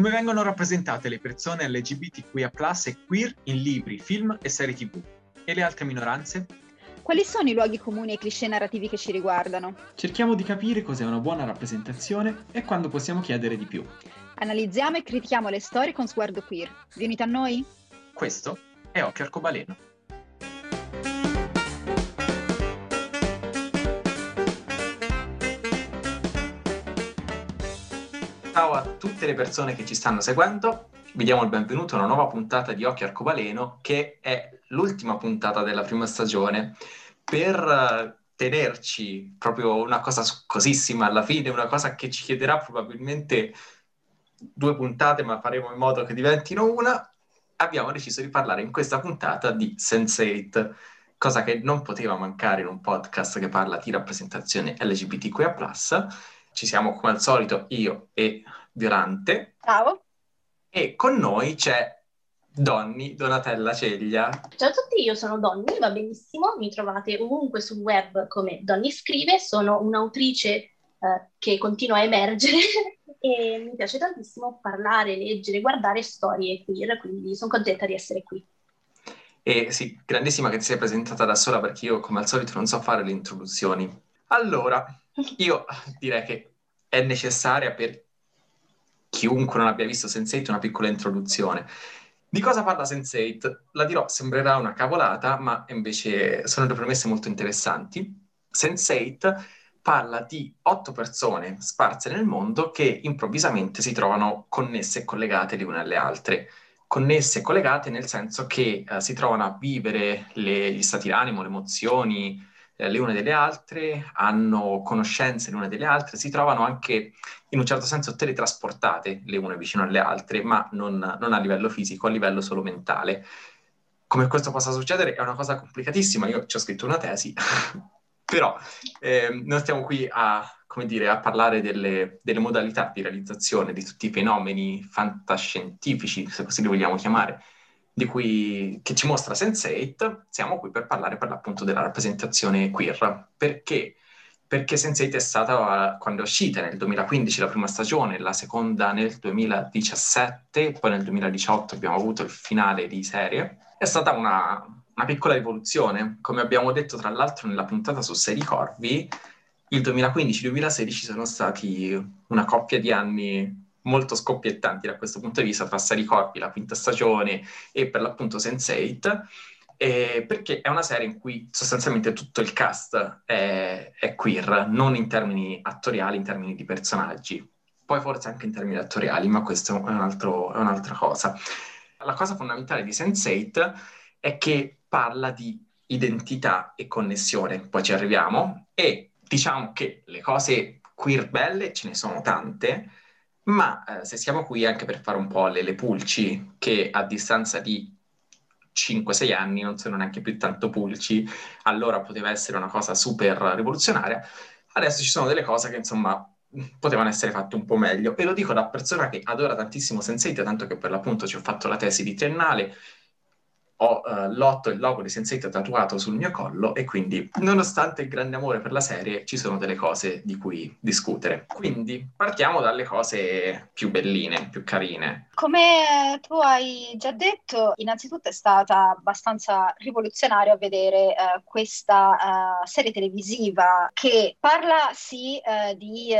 Come vengono rappresentate le persone LGBTQIA+, e queer in libri, film e serie tv? E le altre minoranze? Quali sono i luoghi comuni e i cliché narrativi che ci riguardano? Cerchiamo di capire cos'è una buona rappresentazione e quando possiamo chiedere di più. Analizziamo e critichiamo le storie con sguardo queer. Vi unite a noi? Questo è Occhio Arcobaleno. Ciao a tutte le persone che ci stanno seguendo, vi diamo il benvenuto a una nuova puntata di Occhio Arcobaleno che è l'ultima puntata della prima stagione per eh, tenerci proprio una cosa succosissima alla fine, una cosa che ci chiederà probabilmente due puntate ma faremo in modo che diventino una, abbiamo deciso di parlare in questa puntata di Sense8, cosa che non poteva mancare in un podcast che parla di rappresentazione LGBTQIA+. Ci siamo come al solito io e Violante. Ciao. E con noi c'è Donni, Donatella Ceglia. Ciao a tutti, io sono Donni, va benissimo, mi trovate ovunque sul web come Donni Scrive, sono un'autrice eh, che continua a emergere e mi piace tantissimo parlare, leggere, guardare storie queer, quindi sono contenta di essere qui. E sì, grandissima che ti sei presentata da sola perché io come al solito non so fare le introduzioni. Allora, io direi che è necessaria per chiunque non abbia visto Sense8 una piccola introduzione. Di cosa parla Sense8? La dirò, sembrerà una cavolata, ma invece sono delle premesse molto interessanti. Sense8 parla di otto persone sparse nel mondo che improvvisamente si trovano connesse e collegate le une alle altre. Connesse e collegate nel senso che eh, si trovano a vivere le, gli stati d'animo, le emozioni, eh, le une delle altre, hanno conoscenze le une delle altre, si trovano anche in un certo senso teletrasportate le une vicino alle altre, ma non, non a livello fisico, a livello solo mentale. Come questo possa succedere è una cosa complicatissima, io ci ho scritto una tesi, però eh, non stiamo qui a, dire, a parlare delle, delle, modalità di realizzazione di tutti i fenomeni fantascientifici, se così li vogliamo chiamare, cui, che ci mostra Sense8, siamo qui per parlare per l'appunto della rappresentazione queer. Perché? Perché Sense8 è stata, quando è uscita nel 2015 la prima stagione, la seconda nel 2017, poi nel 2018 abbiamo avuto il finale di serie, è stata una, una piccola rivoluzione. Come abbiamo detto tra l'altro nella puntata su Sei Corvi, il 2015-2016 sono stati una coppia di anni molto scoppiettanti da questo punto di vista tra Sari Corpi, la quinta stagione e per l'appunto Sense8, eh, perché è una serie in cui sostanzialmente tutto il cast è, è, queer, non in termini attoriali, in termini di personaggi, poi forse anche in termini attoriali, ma questo è, un è un'altra cosa. La cosa fondamentale di Sense8 è che parla di identità e connessione, poi ci arriviamo, e diciamo che le cose queer belle ce ne sono tante, ma eh, se siamo qui anche per fare un po' le, le pulci, che a distanza di 5-6 anni non sono neanche più tanto pulci, allora poteva essere una cosa super rivoluzionaria, adesso ci sono delle cose che insomma potevano essere fatte un po' meglio. E lo dico da persona che adora tantissimo Sense8, tanto che per l'appunto ci ho fatto la tesi di triennale ho uh, l'otto e il logo di Sense8 tatuato sul mio collo e quindi, nonostante il grande amore per la serie, ci sono delle cose di cui discutere. Quindi partiamo dalle cose più belline, più carine. Come tu hai già detto, innanzitutto è stata abbastanza rivoluzionario vedere uh, questa uh, serie televisiva che parla sì di,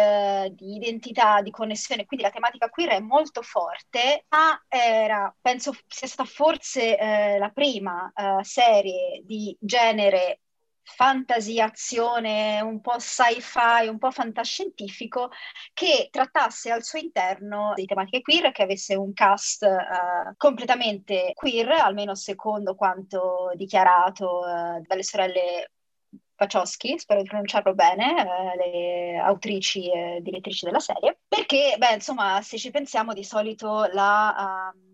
di identità, di connessione, quindi la tematica queer è molto forte, ma era, penso sia stata forse la prima uh, serie di genere fantasy, azione, un po' sci-fi, un po' fantascientifico, che trattasse al suo interno di tematiche queer, che avesse un cast uh, completamente queer, almeno secondo quanto dichiarato uh, dalle sorelle Wachowski, spero di pronunciarlo bene, eh, le autrici e direttrici della serie, perché, beh, insomma, se ci pensiamo, di solito la... I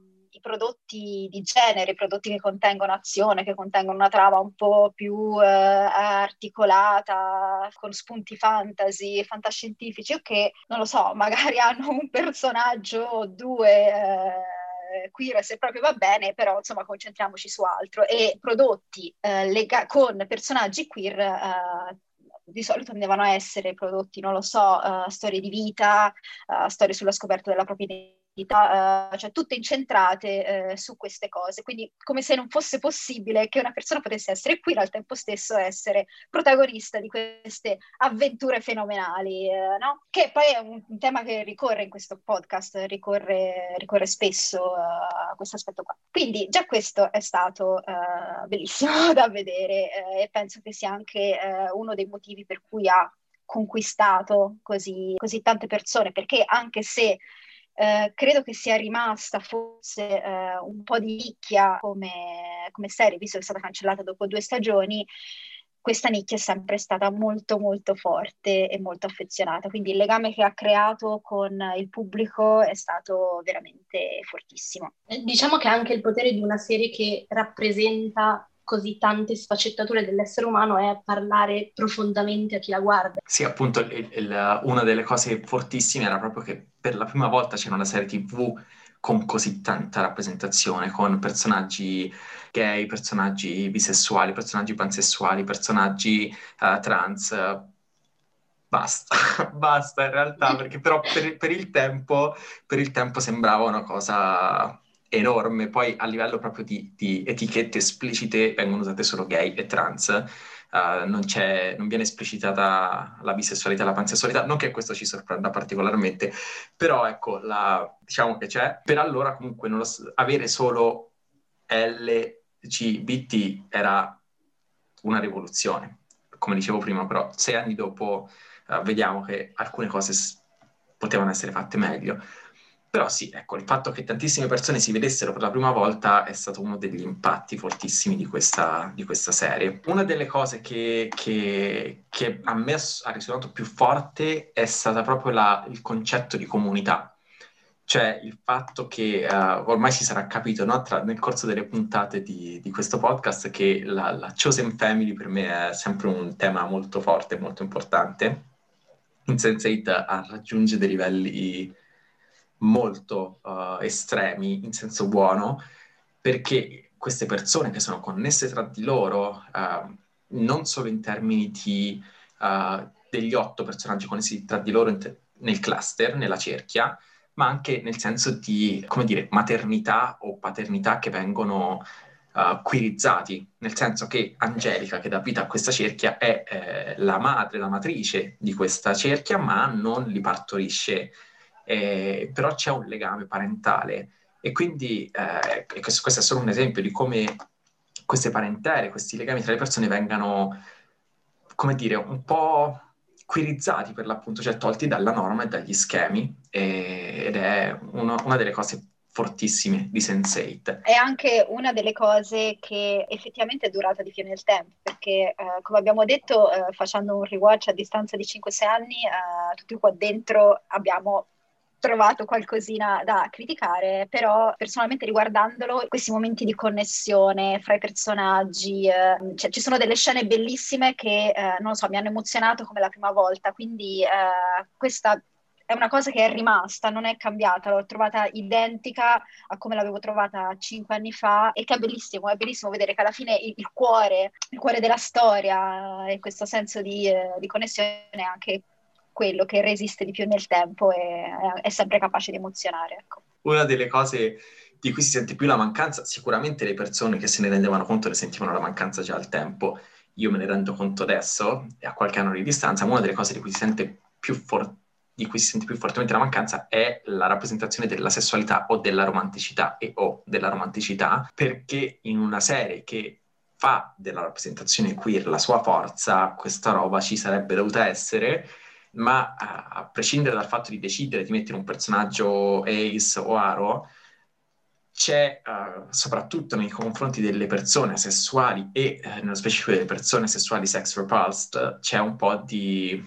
prodotti di genere, prodotti che contengono azione, che contengono una trama un po' più eh, articolata, con spunti fantasy, fantascientifici, o che, non lo so, magari hanno un personaggio o due eh, queer se proprio va bene, però insomma concentriamoci su altro. E prodotti eh, lega- con personaggi queer eh, di solito tendevano a essere prodotti, non lo so, uh, storie di vita, uh, storie sulla scoperta della propria identità uh, cioè tutte incentrate uh, su queste cose, quindi come se non fosse possibile che una persona potesse essere qui e al tempo stesso essere protagonista di queste avventure fenomenali, uh, no? Che poi è un, un, tema che ricorre in questo podcast, ricorre, ricorre spesso a questo aspetto qua. Quindi già questo è stato bellissimo da vedere e penso che sia anche uno dei motivi per cui ha conquistato così, così tante persone, perché anche se eh, credo che sia rimasta forse eh, un po' di nicchia come, come serie, visto che è stata cancellata dopo due stagioni, questa nicchia è sempre stata molto molto forte e molto affezionata, quindi il legame che ha creato con il pubblico è stato veramente fortissimo. Diciamo che anche il potere di una serie che rappresenta così tante sfaccettature dell'essere umano è parlare profondamente a chi la guarda. Sì, appunto, il, il, una delle cose fortissime era proprio che per la prima volta c'era una serie TV con così tanta rappresentazione, con personaggi gay, personaggi bisessuali, personaggi pansessuali, personaggi uh, trans. basta, basta in realtà, perché però per, per, il tempo, per il tempo sembrava una cosa enorme, poi a livello proprio di, di etichette esplicite vengono usate solo gay e trans, uh, non, non, viene esplicitata la bisessualità e la pansessualità, non che questo ci sorprenda particolarmente, però ecco, la, diciamo che c'è. Per allora comunque lo, avere solo LGBT era una rivoluzione, come dicevo prima, però sei anni dopo uh, vediamo che alcune cose s- potevano essere fatte meglio. Però sì, ecco, il fatto che tantissime persone si vedessero per la prima volta è stato uno degli impatti fortissimi di questa, di questa serie. Una delle cose che, che, che, a me ha risuonato più forte è stata proprio la, il concetto di comunità. Cioè il fatto che uh, ormai si sarà capito no, tra, nel corso delle puntate di, di questo podcast che la, la Chosen Family per me è sempre un tema molto forte, molto importante. In Sense8 raggiunge dei livelli molto uh, estremi in senso buono, perché queste persone che sono connesse tra di loro, uh, non solo in termini di, uh, degli otto personaggi connessi tra di loro te- nel cluster, nella cerchia, ma anche nel senso di, come dire, maternità o paternità che vengono uh, quirizzati, nel senso che Angelica, che dà vita a questa cerchia, è eh, la madre, la matrice di questa cerchia, ma non li partorisce eh, però c'è un legame parentale e quindi eh, questo, questo, è solo un esempio di come queste parentele, questi legami tra le persone vengano, come dire, un po' quirizzati per l'appunto, cioè tolti dalla norma e dagli schemi e, ed è uno, una delle cose fortissime di Sense8. È anche una delle cose che effettivamente è durata di più nel tempo, perché eh, come abbiamo detto, eh, facendo un rewatch a distanza di 5-6 anni, eh, tutti qua dentro abbiamo trovato qualcosina da criticare, però personalmente riguardandolo, questi momenti di connessione fra i personaggi, eh, cioè, ci sono delle scene bellissime che, eh, non so, mi hanno emozionato come la prima volta, quindi eh, questa è una cosa che è rimasta, non è cambiata, l'ho trovata identica a come l'avevo trovata cinque anni fa e che è bellissimo, è bellissimo vedere che alla fine il, il cuore, il cuore della storia e questo senso di, eh, di connessione è anche quello che resiste di più nel tempo e è sempre capace di emozionare. Ecco. Una delle cose di cui si sente più la mancanza, sicuramente le persone che se ne rendevano conto ne sentivano la mancanza già al tempo, io me ne rendo conto adesso, a qualche anno di distanza, ma una delle cose di cui si sente più forte di cui si sente più fortemente la mancanza è la rappresentazione della sessualità o della romanticità e o della romanticità, perché in una serie che fa della rappresentazione queer la sua forza, questa roba ci sarebbe dovuta essere ma a, prescindere dal fatto di decidere di mettere un personaggio Ace o Aro, c'è uh, soprattutto nei confronti delle persone sessuali e eh, nello specifico delle persone sessuali sex repulsed, c'è un po' di,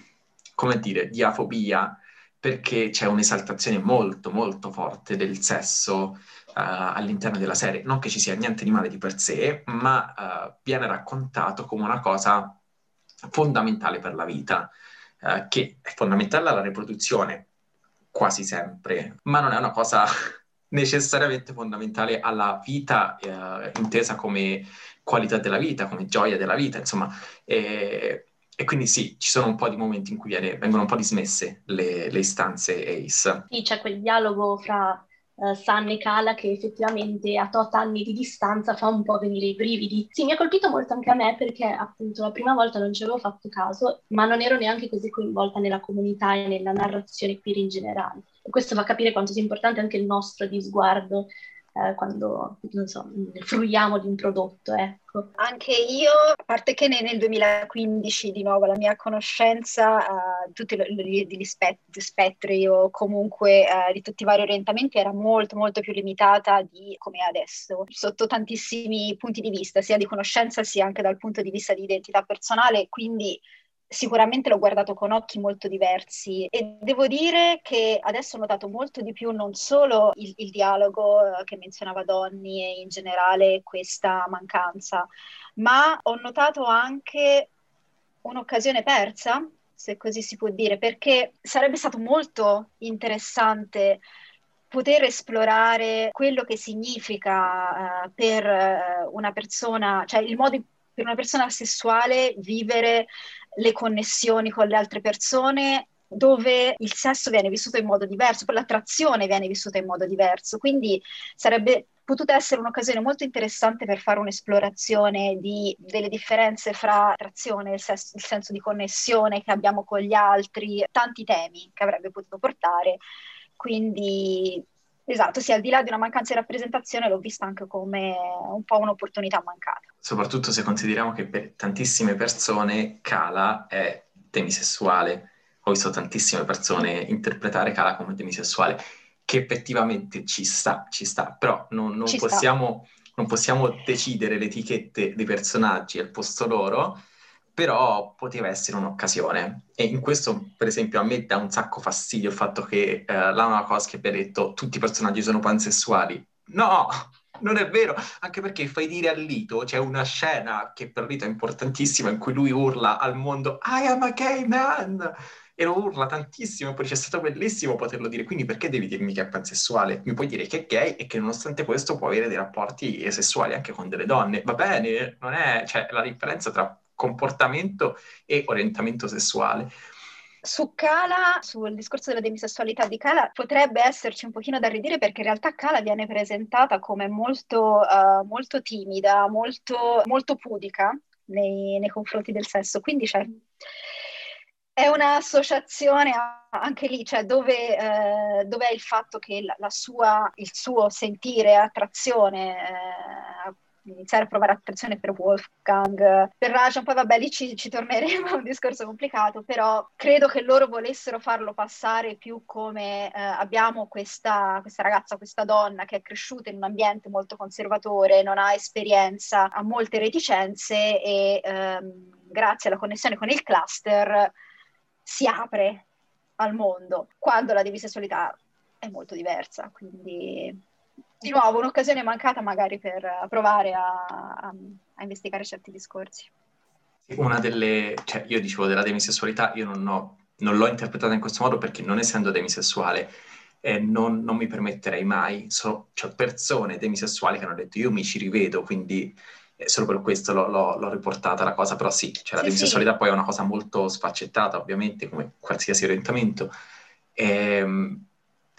come dire, di afobia perché c'è un'esaltazione molto molto forte del sesso uh, all'interno della serie. Non che ci sia niente di male di per sé, ma uh, viene raccontato come una cosa fondamentale per la vita. Eh, che è fondamentale alla riproduzione quasi sempre, ma non è una cosa necessariamente fondamentale alla vita eh, intesa come qualità della vita, come gioia della vita, insomma. E, e quindi sì, ci sono un po' di momenti in cui viene, vengono un po' dismesse le, le istanze ACE. Sì, c'è quel dialogo fra uh, San e Kala che effettivamente a tot anni di distanza fa un po' venire i brividi. Sì, mi ha colpito molto anche a me perché appunto la prima volta non ci avevo fatto caso, ma non ero neanche così coinvolta nella comunità e nella narrazione queer in generale. E questo fa capire quanto sia importante anche il nostro di sguardo eh, quando so, fruiamo di un prodotto. Ecco. Anche io, a parte che nel 2015 di nuovo la mia conoscenza uh, tutti gli spettri o comunque uh, di tutti i vari orientamenti era molto molto più limitata di come adesso, sotto tantissimi punti di vista, sia di conoscenza sia anche dal punto di vista di identità personale, quindi sicuramente l'ho guardato con occhi molto diversi e devo dire che adesso ho notato molto di più non solo il, il dialogo eh, che menzionava Donny e in generale questa mancanza, ma ho notato anche un'occasione persa, se così si può dire, perché sarebbe stato molto interessante poter esplorare quello che significa uh, per uh, una persona, cioè il modo per una persona sessuale vivere le connessioni con le altre persone dove il sesso viene vissuto in modo diverso, poi l'attrazione viene vissuta in modo diverso. Quindi sarebbe potuta essere un'occasione molto interessante per fare un'esplorazione di, delle differenze fra attrazione, il, ses- il senso di connessione che abbiamo con gli altri, tanti temi che avrebbe potuto portare. Quindi Esatto, sì, al di là di una mancanza di rappresentazione l'ho vista anche come un po' un'opportunità mancata. Soprattutto se consideriamo che per tantissime persone Kala è demisessuale. Ho visto tantissime persone interpretare Kala come demisessuale, che effettivamente ci sta, ci sta, però non, non, possiamo, non possiamo decidere le etichette dei personaggi al posto loro però poteva essere un'occasione. E in questo, per esempio, a me dà un sacco fastidio il fatto che eh, Lana Koski abbia detto tutti i personaggi sono pansessuali. No, non è vero, anche perché fai dire a Lito, c'è una scena che per Lito è importantissima in cui lui urla al mondo I am a gay man! E lo urla tantissimo, poi c'è stato bellissimo poterlo dire, quindi perché devi dirmi che è pansessuale? Mi puoi dire che è gay e che nonostante questo può avere dei rapporti sessuali anche con delle donne. Va bene, non è, cioè, la differenza tra comportamento e orientamento sessuale. Su Kala, sul discorso della demisessualità di Kala, potrebbe esserci un pochino da ridire perché in realtà Kala viene presentata come molto, uh, molto timida, molto, molto pudica nei, nei, confronti del sesso. Quindi c'è, è un'associazione anche lì, cioè dove, eh, dove è il fatto che la, la sua, il suo sentire attrazione eh, iniziare a provare attrazione per Wolfgang, per Rajan, poi vabbè lì ci, ci torneremo, è un discorso complicato, però credo che loro volessero farlo passare più come eh, abbiamo questa, questa ragazza, questa donna che è cresciuta in un ambiente molto conservatore, non ha esperienza, ha molte reticenze e ehm, grazie alla connessione con il cluster si apre al mondo, quando la divisessualità è molto diversa, quindi di nuovo un'occasione mancata magari per provare a, a, a investigare certi discorsi. Una delle, cioè io dicevo della demisessualità, io non, ho, non l'ho interpretata in questo modo perché non essendo demisessuale eh, non, non, mi permetterei mai, so, cioè persone demisessuali che hanno detto io mi ci rivedo, quindi eh, solo per questo l'ho, l'ho, l'ho, riportata la cosa, però sì, cioè la sì, demisessualità sì. poi è una cosa molto sfaccettata ovviamente come qualsiasi orientamento. Ehm,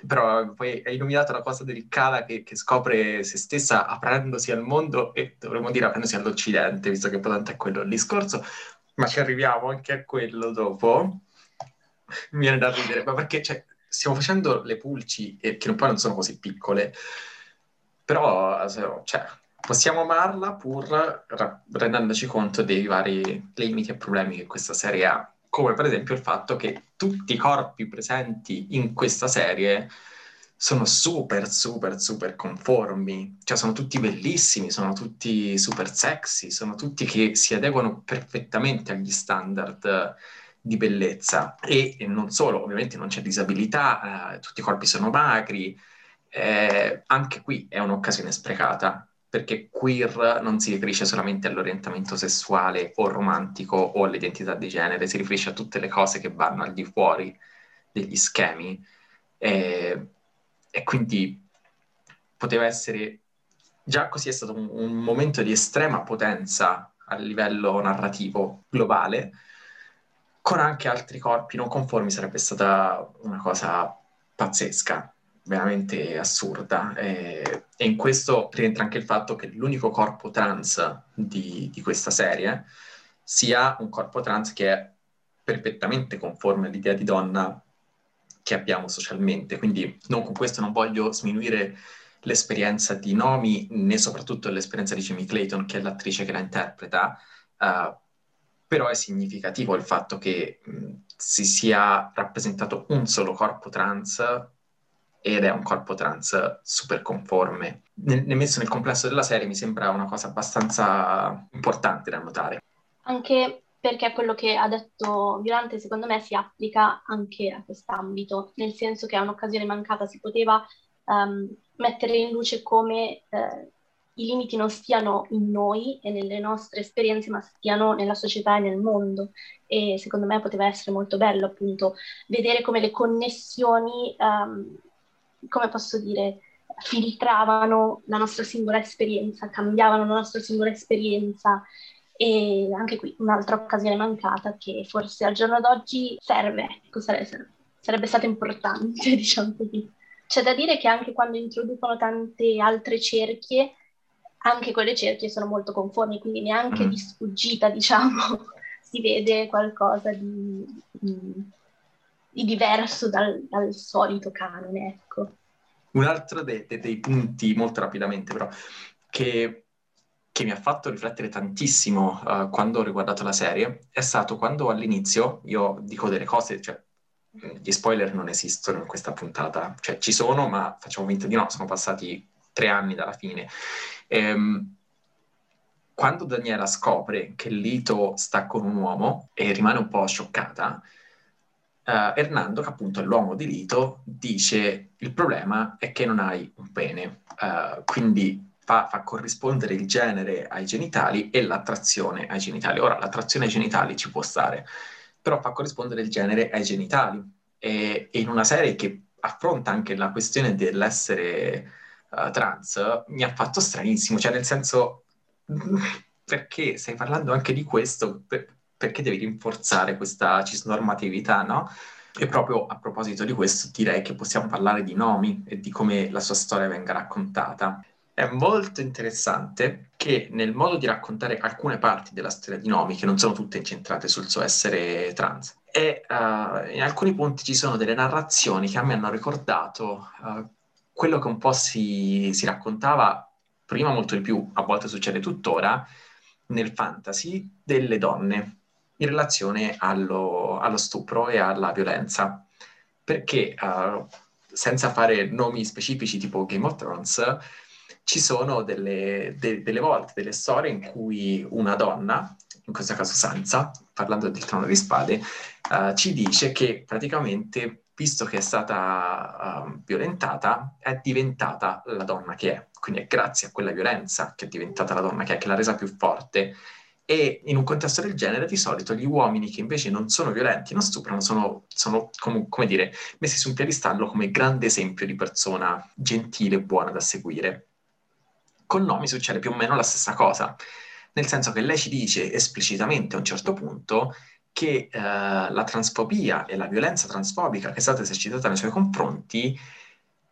però poi hai nominato la cosa del Kala che, che, scopre se stessa aprendosi al mondo e dovremmo dire aprendosi all'Occidente, visto che poi è quello il discorso, ma ci arriviamo anche a quello dopo. Mi viene da ridere, ma perché cioè, stiamo facendo le pulci, e che poi non sono così piccole, però cioè, possiamo amarla pur rendendoci conto dei vari limiti e problemi che questa serie ha come per esempio il fatto che tutti i corpi presenti in questa serie sono super, super, super conformi, cioè sono tutti bellissimi, sono tutti super sexy, sono tutti che si adeguano perfettamente agli standard di bellezza. E, e non solo, ovviamente non c'è disabilità, eh, tutti i corpi sono magri, eh, anche qui è un'occasione sprecata, perché queer non si riferisce solamente all'orientamento sessuale o romantico o all'identità di genere, si riferisce a tutte le cose che vanno al di fuori degli schemi. E, e quindi poteva essere, già così è stato un, un momento di estrema potenza a livello narrativo globale, con anche altri corpi non conformi sarebbe stata una cosa pazzesca, veramente assurda. E, e in questo rientra anche il fatto che l'unico corpo trans di, di questa serie sia un corpo trans che è perfettamente conforme all'idea di donna che abbiamo socialmente. Quindi non, con questo non voglio sminuire l'esperienza di Nomi, né soprattutto l'esperienza di Jamie Clayton, che è l'attrice che la interpreta, uh, però è significativo il fatto che mh, si sia rappresentato un solo corpo trans ed è un corpo trans super conforme. Ne, messo nel complesso della serie mi sembra una cosa abbastanza importante da notare. Anche perché quello che ha detto Violante secondo me si applica anche a quest'ambito, nel senso che è un'occasione mancata, si poteva um, mettere in luce come eh, i limiti non stiano in noi e nelle nostre esperienze, ma stiano nella società e nel mondo. E secondo me poteva essere molto bello appunto vedere come le connessioni, um, come posso dire, filtravano la nostra singola esperienza, cambiavano la nostra singola esperienza e anche qui un'altra occasione mancata che forse al giorno d'oggi serve, ecco, sarebbe, sarebbe stata importante, diciamo così. C'è da dire che anche quando introducono tante altre cerchie, anche quelle cerchie sono molto conformi, quindi neanche mm. di sfuggita, diciamo, si vede qualcosa di, di, di diverso dal, dal, solito canone, ecco. Un altro dei, dei punti, molto rapidamente però, che che mi ha fatto riflettere tantissimo uh, quando ho riguardato la serie è stato quando all'inizio io dico delle cose, cioè gli spoiler non esistono in questa puntata, cioè ci sono, ma facciamo finta di no, sono passati tre anni dalla fine. Ehm, quando Daniela scopre che Lito sta con un uomo e rimane un po' scioccata, uh, Hernando, che appunto è l'uomo di Lito, dice il problema è che non hai un pene, uh, quindi fa, fa, corrispondere il genere ai genitali e l'attrazione ai genitali. Ora, l'attrazione ai genitali ci può stare, però fa corrispondere il genere ai genitali. E, e in una serie che affronta anche la questione dell'essere uh, trans, mi ha fatto stranissimo, cioè nel senso, perché stai parlando anche di questo? Perché devi rinforzare questa cisnormatività, no? E proprio a proposito di questo direi che possiamo parlare di Nomi e di come la sua storia venga raccontata. È molto interessante che nel modo di raccontare alcune parti della storia di Nomi, che non sono tutte incentrate sul suo essere trans, e uh, in alcuni punti ci sono delle narrazioni che a me hanno ricordato uh, quello che un po' si, si, raccontava prima molto di più, a volte succede tuttora, nel fantasy delle donne in relazione allo, allo stupro e alla violenza. Perché, uh, senza fare nomi specifici tipo Game of Thrones, ci sono delle, de, delle volte, delle storie in cui una donna, in questo caso Sansa, parlando del trono di spade, uh, ci dice che praticamente, visto che è stata uh, violentata, è diventata la donna che è. Quindi è grazie a quella violenza che è diventata la donna che è, che l'ha resa più forte. E in un contesto del genere, di solito, gli uomini che invece non sono violenti, non stuprano, sono, sono com- come dire, messi su un piedistallo come grande esempio di persona gentile e buona da seguire. Con Nomi succede più o meno la stessa cosa, nel senso che lei ci dice esplicitamente a un certo punto che eh, la transfobia e la violenza transfobica che è stata esercitata nei suoi confronti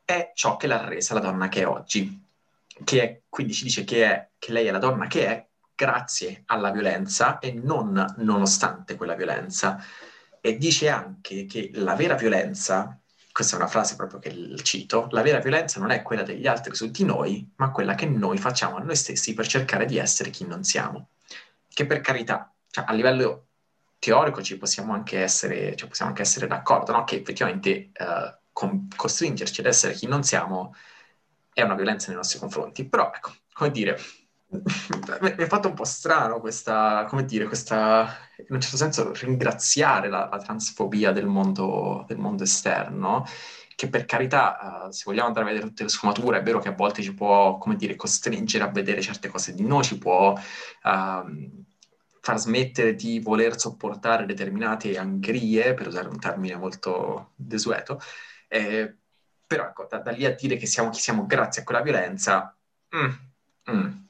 è ciò che l'ha resa la donna che è oggi. Che è, quindi ci dice che, è, che lei è la donna che è grazie alla violenza e non nonostante quella violenza. E dice anche che la vera violenza questa è una frase proprio che cito, la vera violenza non è quella degli altri su di noi, ma quella che noi facciamo a noi stessi per cercare di essere chi non siamo. Che per carità, cioè, a livello teorico ci possiamo anche essere, cioè possiamo anche essere d'accordo, no? che effettivamente eh, con, costringerci ad essere chi non siamo è una violenza nei nostri confronti. Però, ecco, come dire, mi è fatto un po' strano questa, come dire, questa, in un certo senso, ringraziare la, la transfobia del mondo, del mondo, esterno, che per carità, uh, se vogliamo andare a vedere tutte le sfumature, è vero che a volte ci può, come dire, costringere a vedere certe cose di noi, ci può uh, far smettere di voler sopportare determinate angherie, per usare un termine molto desueto, eh, Però ecco, da, da lì a dire che siamo chi siamo grazie a quella violenza, mm, mm.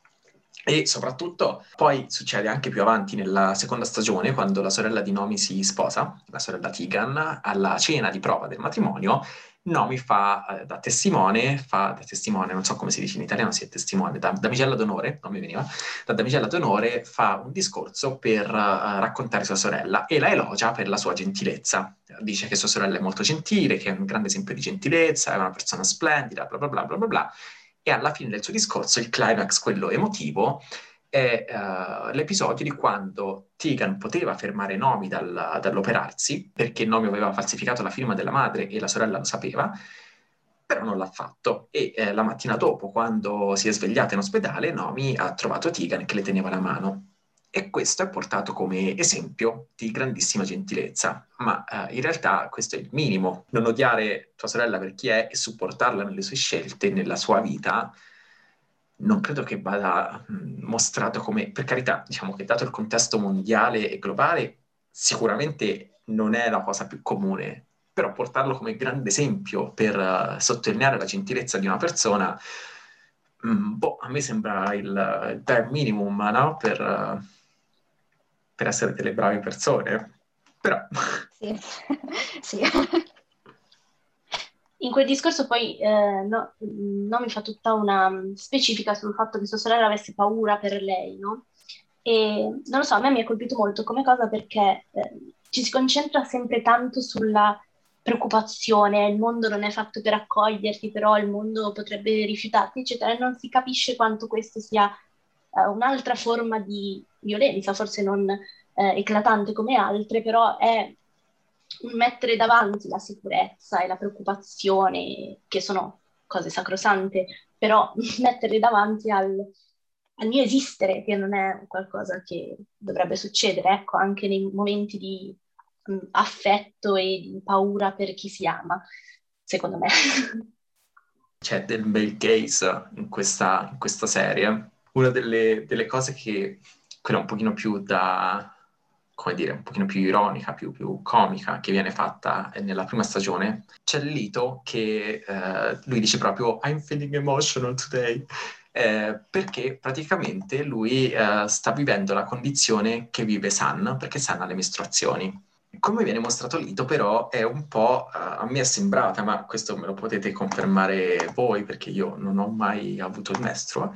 E soprattutto poi succede anche più avanti nella seconda stagione, quando la sorella di Nomi si sposa, la sorella Tigan, alla cena di prova del matrimonio, Nomi fa eh, da testimone, fa da testimone, non so come si dice in italiano, si è testimone, da damigella d'onore, non mi veniva, da damigella d'onore fa un discorso per uh, raccontare sua sorella e la elogia per la sua gentilezza. Dice che sua sorella è molto gentile, che è un grande esempio di gentilezza, è una persona splendida, bla bla bla bla bla bla. E alla fine del suo discorso, il climax, quello emotivo, è uh, l'episodio di quando Tegan poteva fermare Nomi dal, dall'operarsi, perché Nomi aveva falsificato la firma della madre e la sorella lo sapeva, però non l'ha fatto. E eh, la mattina dopo, quando si è svegliata in ospedale, Nomi ha trovato Tegan che le teneva la mano. E questo è portato come esempio di grandissima gentilezza, ma eh, in realtà questo è il minimo. Non odiare tua sorella per chi è e supportarla nelle sue scelte, nella sua vita, non credo che vada mostrato come, per carità, diciamo che dato il contesto mondiale e globale, sicuramente non è la cosa più comune, però portarlo come grande esempio per uh, sottolineare la gentilezza di una persona, mh, boh, a me sembra il, il bare minimum, no? Per, uh, per essere delle brave persone. Però... Sì, sì. In quel discorso poi eh, no, no, mi fa tutta una mm, specifica sul fatto che sua sorella avesse paura per lei, no? E non lo so, a me mi ha colpito molto come cosa perché eh, ci si concentra sempre tanto sulla preoccupazione, il mondo non è fatto per accoglierti, però il mondo potrebbe rifiutarti, eccetera, e non si capisce quanto questo sia eh, un'altra forma di violenza, forse non eh, eclatante come altre, però è mettere davanti la sicurezza e la preoccupazione, che sono cose sacrosante, però metterle davanti al, al mio esistere, che non è qualcosa che dovrebbe succedere, ecco, anche nei momenti di mh, affetto e di paura per chi si ama, secondo me. C'è del bel gaze in questa, in questa serie. Una delle, delle cose che, quella un pochino più da, come dire, un pochino più ironica, più, più comica che viene fatta nella prima stagione, c'è Lito che eh, lui dice proprio I'm feeling emotional today, eh, perché praticamente lui eh, sta vivendo la condizione che vive San, perché San ha le mestruazioni. Come viene mostrato Lito però è un po', uh, a me è sembrata, ma questo me lo potete confermare voi perché io non ho mai avuto il mestro,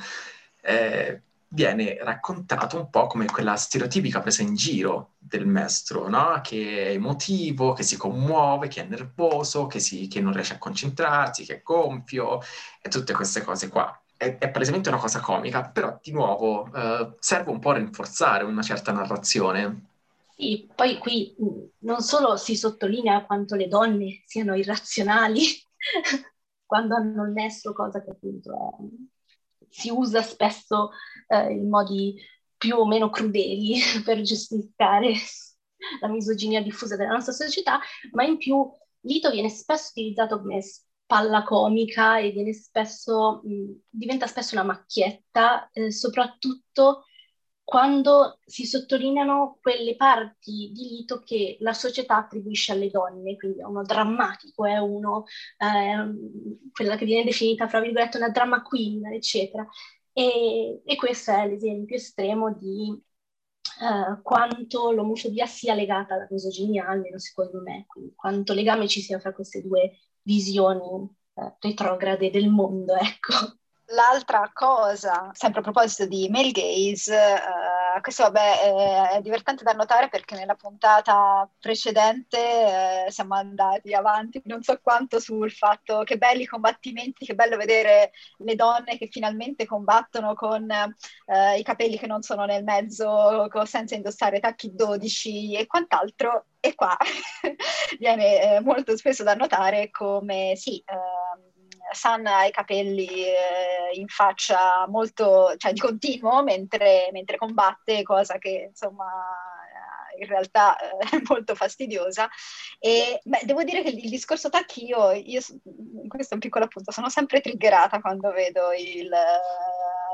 eh, viene raccontato un po' come quella stereotipica presa in giro del maestro, no? che è emotivo, che si commuove, che è nervoso, che, si, che, non riesce a concentrarsi, che è gonfio e tutte queste cose qua. È, è palesemente una cosa comica, però di nuovo eh, serve un po' a rinforzare una certa narrazione. Sì, poi qui non solo si sottolinea quanto le donne siano irrazionali quando hanno il maestro, cosa che appunto è si usa spesso eh, in modi più o meno crudeli per giustificare la misoginia diffusa della nostra società, ma in più Lito viene spesso utilizzato come spalla comica e spesso, mh, diventa spesso una macchietta, eh, soprattutto quando si sottolineano quelle parti di lito che la società attribuisce alle donne, quindi è uno drammatico, è uno, eh, quella che viene definita, fra virgolette, una drama queen, eccetera. E, e questo è l'esempio estremo di eh, quanto l'omofobia sia legata alla misoginia, almeno secondo me, quindi quanto legame ci sia fra queste due visioni eh, retrograde del mondo, ecco. L'altra cosa, sempre a proposito di male gaze, uh, questo vabbè è, divertente da notare perché nella puntata precedente eh, siamo andati avanti non so quanto sul fatto che belli combattimenti, che bello vedere le donne che finalmente combattono con uh, i capelli che non sono nel mezzo, senza indossare tacchi 12 e quant'altro. E qua viene eh, molto spesso da notare come sì. San ha i capelli eh, in faccia molto, cioè di continuo mentre, mentre combatte, cosa che insomma in realtà eh, è molto fastidiosa. E beh, devo dire che il, discorso tacchi io, io, questo è un piccolo appunto, sono sempre triggerata quando vedo il,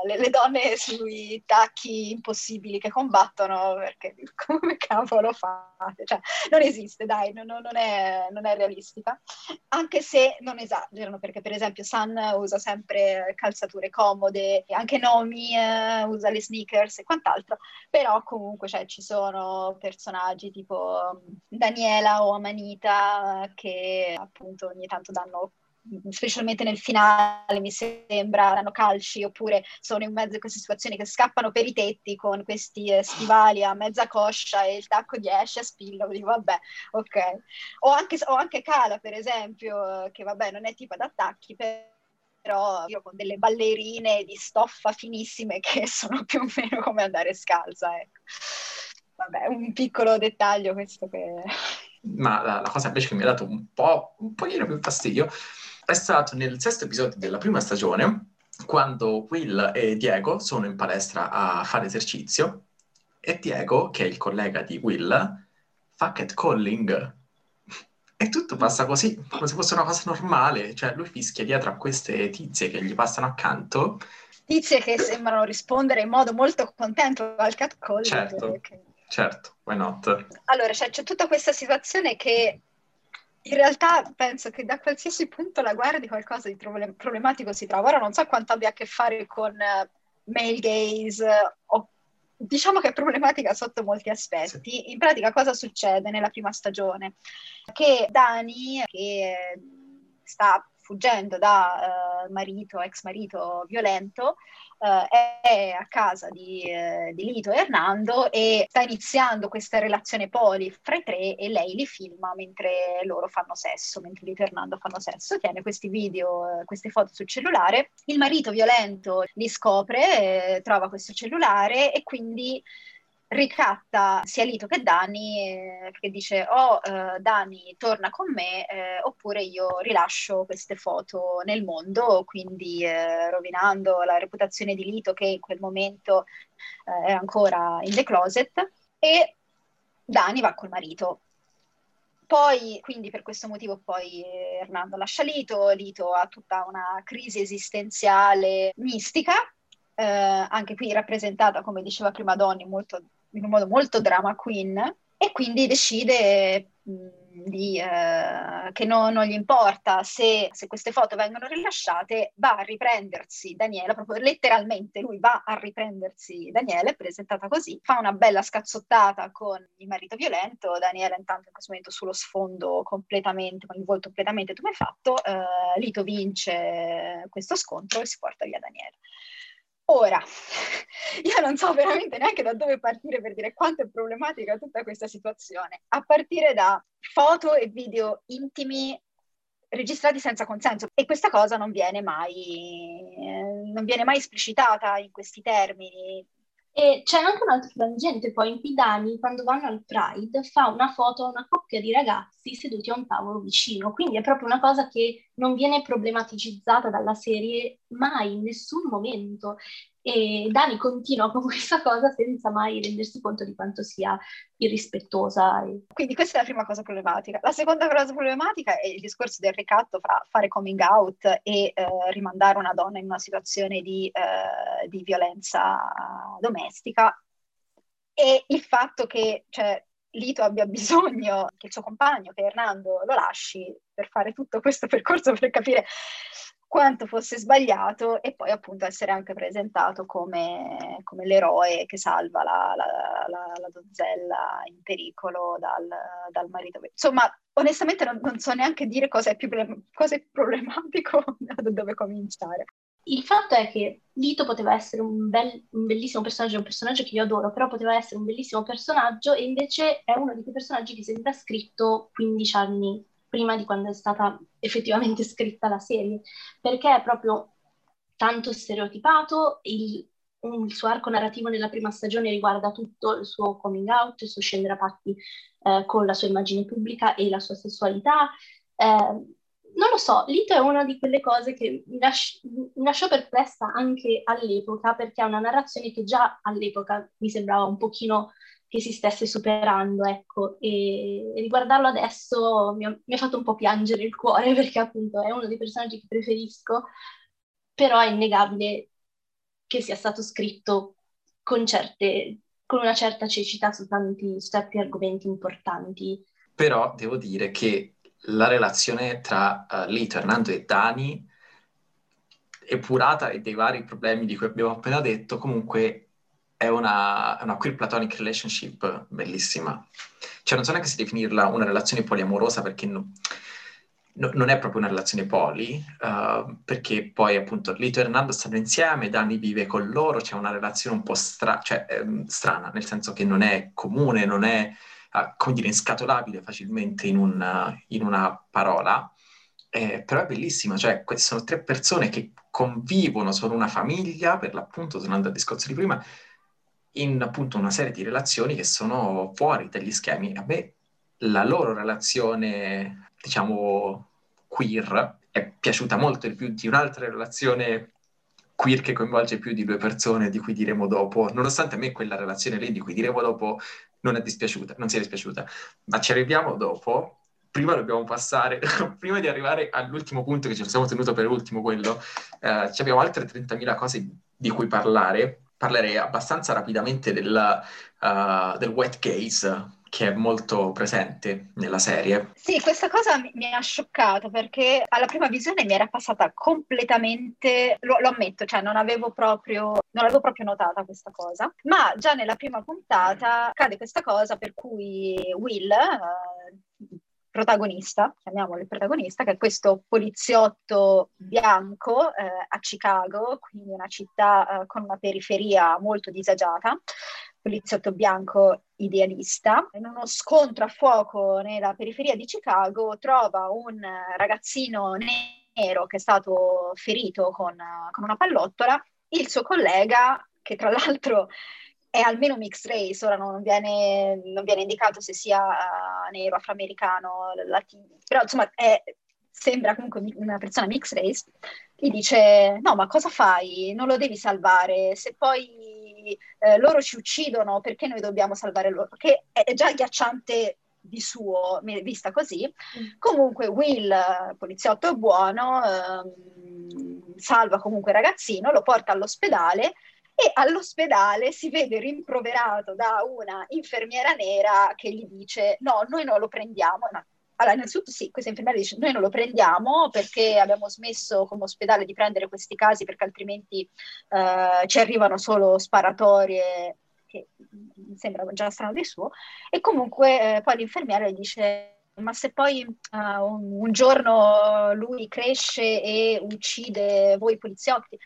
le, le, donne sui tacchi impossibili che combattono, perché come cavolo fate? Cioè, non esiste, dai, non, non, è, non, è, realistica. Anche se non esagerano, perché per esempio San usa sempre calzature comode, anche Nomi uh, usa le sneakers e quant'altro, però comunque cioè, ci sono personaggi tipo Daniela o Amanita che appunto ogni tanto danno specialmente nel finale mi sembra, danno calci oppure sono in mezzo a queste situazioni che scappano per i tetti con questi eh, stivali a mezza coscia e il tacco gli esce a spillo, dico vabbè, ok. O anche, o anche Cala per esempio, che vabbè non è tipo ad attacchi, però io con delle ballerine di stoffa finissime che sono più o meno come andare scalza, ecco. Vabbè, un piccolo dettaglio questo che... Ma la, la cosa invece che mi ha dato un po', un pochino più fastidio è stato nel sesto episodio della prima stagione, quando Will e Diego sono in palestra a fare esercizio e Diego, che è il collega di Will, fa catcalling. E tutto passa così, come se fosse una cosa normale. Cioè, lui fischia dietro a queste tizie che gli passano accanto. Tizie che sembrano rispondere in modo molto contento al catcalling. Certo, che... certo, why not? Allora, cioè, c'è tutta questa situazione che in realtà penso che da qualsiasi punto la guardi qualcosa di problematico si trova. Ora non so quanto abbia a che fare con uh, male gaze o diciamo che è problematica sotto molti aspetti. Sì. In pratica cosa succede nella prima stagione? Che Dani, che sta fuggendo da uh, marito, ex marito violento, uh, è a casa di, uh, di, Lito e Hernando e sta iniziando questa relazione poli fra i tre e lei li filma mentre loro fanno sesso, mentre Lito e Hernando fanno sesso, tiene questi video, queste foto sul cellulare. Il marito violento li scopre, trova questo cellulare e quindi ricatta sia Lito che Dani eh, che dice oh, eh, Dani torna con me eh, oppure io rilascio queste foto nel mondo quindi eh, rovinando la reputazione di Lito che in quel momento eh, è ancora in the closet e Dani va col marito. Poi, quindi per questo motivo poi Hernando lascia Lito, Lito ha tutta una crisi esistenziale mistica, eh, anche qui rappresentata, come diceva prima Donny, molto in un modo molto drama queen e quindi decide mh, di, eh, che no, non gli importa se, se, queste foto vengono rilasciate, va a riprendersi Daniela, proprio letteralmente lui va a riprendersi Daniela, presentata così, fa una bella scazzottata con il marito violento, Daniela intanto in questo momento sullo sfondo completamente, con il volto completamente tumefatto, eh, Lito vince questo scontro e si porta via Daniela. Ora, io non so veramente neanche da dove partire per dire quanto è problematica tutta questa situazione, a partire da foto e video intimi registrati senza consenso e questa cosa non viene mai, eh, non viene mai esplicitata in questi termini. E c'è anche un altro frangente poi in cui Dani, quando vanno al Pride, fa una foto a una coppia di ragazzi seduti a un tavolo vicino. Quindi è proprio una cosa che non viene problematicizzata dalla serie mai, in nessun momento. E Dani continua con questa cosa senza mai rendersi conto di quanto sia irrispettosa. Quindi questa è la prima cosa problematica. La seconda cosa problematica è il discorso del ricatto fra fare coming out e eh, rimandare una donna in una situazione di, eh, di violenza domestica e il fatto che cioè, Lito abbia bisogno che il suo compagno, che Hernando, lo lasci per fare tutto questo percorso per capire quanto fosse sbagliato e poi appunto essere anche presentato come, come l'eroe che salva la, la, la, la, donzella in pericolo dal, dal marito. Insomma, onestamente non, non, so neanche dire cosa è, più, cosa è problematico da dove cominciare. Il fatto è che Lito poteva essere un, bel, un, bellissimo personaggio, un personaggio che io adoro, però poteva essere un bellissimo personaggio e invece è uno di quei personaggi che sembra scritto 15 anni prima di quando è stata effettivamente scritta la serie, perché è proprio tanto stereotipato, il, il suo arco narrativo nella prima stagione riguarda tutto il suo coming out, il suo scendere a patti eh, con la sua immagine pubblica e la sua sessualità. Eh, non lo so, Lito è una di quelle cose che mi, lasci- mi lasciò perplessa anche all'epoca, perché è una narrazione che già all'epoca mi sembrava un pochino che si stesse superando, ecco, e, riguardarlo adesso mi ha, mi ha, fatto un po' piangere il cuore perché appunto è uno dei personaggi che preferisco, però è innegabile che sia stato scritto con, certe, con una certa cecità su tanti, su certi argomenti importanti. Però devo dire che la relazione tra uh, Lito, Hernando e Dani, epurata e dei vari problemi di cui abbiamo appena detto, comunque è una, una queer platonic relationship bellissima. Cioè non so neanche se definirla una relazione poliamorosa perché no, no, non è proprio una relazione poli, uh, perché poi appunto Lito e Hernando stanno insieme, Dani vive con loro, c'è una relazione un po' stra- cioè, ehm, strana, nel senso che non è comune, non è, uh, come dire, inscatolabile facilmente in, un, in una parola, eh, però è bellissima, cioè sono tre persone che convivono, sono una famiglia, per l'appunto, tornando al discorso di prima, in appunto una serie di relazioni che sono fuori dagli schemi. A me la loro relazione, diciamo, queer è piaciuta molto di più di un'altra relazione queer che coinvolge più di due persone, di cui diremo dopo, nonostante a me quella relazione lì di cui diremo dopo non è dispiaciuta, non si è dispiaciuta, ma ci arriviamo dopo. Prima dobbiamo passare, prima di arrivare all'ultimo punto che ci siamo tenuto per ultimo, quello, eh, abbiamo altre 30.000 cose di cui parlare, parlerei abbastanza rapidamente del, uh, del wet case che è molto presente nella serie. Sì, questa cosa mi, mi, ha scioccato perché alla prima visione mi era passata completamente, lo, lo ammetto, cioè non avevo, proprio, non avevo proprio notata questa cosa, ma già nella prima puntata cade questa cosa per cui Will, uh, protagonista, chiamiamolo il protagonista, che è questo poliziotto bianco eh, a Chicago, quindi una città eh, con una periferia molto disagiata, poliziotto bianco idealista. In uno scontro a fuoco nella periferia di Chicago trova un ragazzino nero che è stato ferito con, con una pallottola, il suo collega, che tra l'altro è almeno mixed race, ora non viene, non viene indicato se sia uh, nero, afroamericano, latino, però insomma è, sembra comunque una persona mixed race, gli dice no ma cosa fai? Non lo devi salvare, se poi eh, loro ci uccidono perché noi dobbiamo salvare loro? Che è, già agghiacciante di suo, vista così. Mm. Comunque Will, poliziotto buono, ehm, salva comunque il ragazzino, lo porta all'ospedale e all'ospedale si vede rimproverato da una infermiera nera che gli dice no, noi non lo prendiamo. No. Allora, innanzitutto sì, questa infermiera dice noi non lo prendiamo perché abbiamo smesso come ospedale di prendere questi casi perché altrimenti eh, ci arrivano solo sparatorie che mi sembra già strano di suo. E comunque eh, poi l'infermiera gli dice ma se poi uh, un, un, giorno lui cresce e uccide voi poliziotti,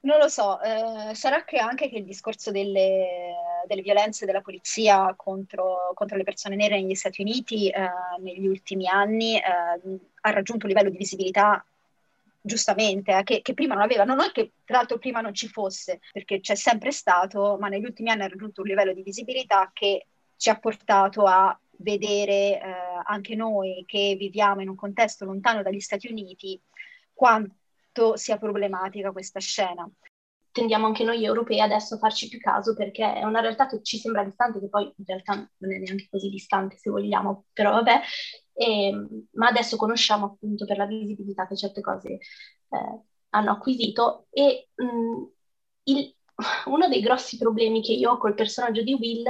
non lo so, eh, sarà che anche che il discorso delle, delle violenze della polizia contro, contro, le persone nere negli Stati Uniti eh, negli ultimi anni eh, ha raggiunto un livello di visibilità giustamente, eh, che, che, prima non aveva, non è che tra l'altro prima non ci fosse, perché c'è sempre stato, ma negli ultimi anni ha raggiunto un livello di visibilità che ci ha portato a vedere eh, anche noi che viviamo in un contesto lontano dagli Stati Uniti quanto quanto sia problematica questa scena. Tendiamo anche noi europei adesso a farci più caso perché è una realtà che ci sembra distante, che poi in realtà non è neanche così distante se vogliamo, però vabbè, e, ehm, ma adesso conosciamo appunto per la visibilità che certe cose eh, hanno acquisito e mh, il, uno dei grossi problemi che io ho col personaggio di Will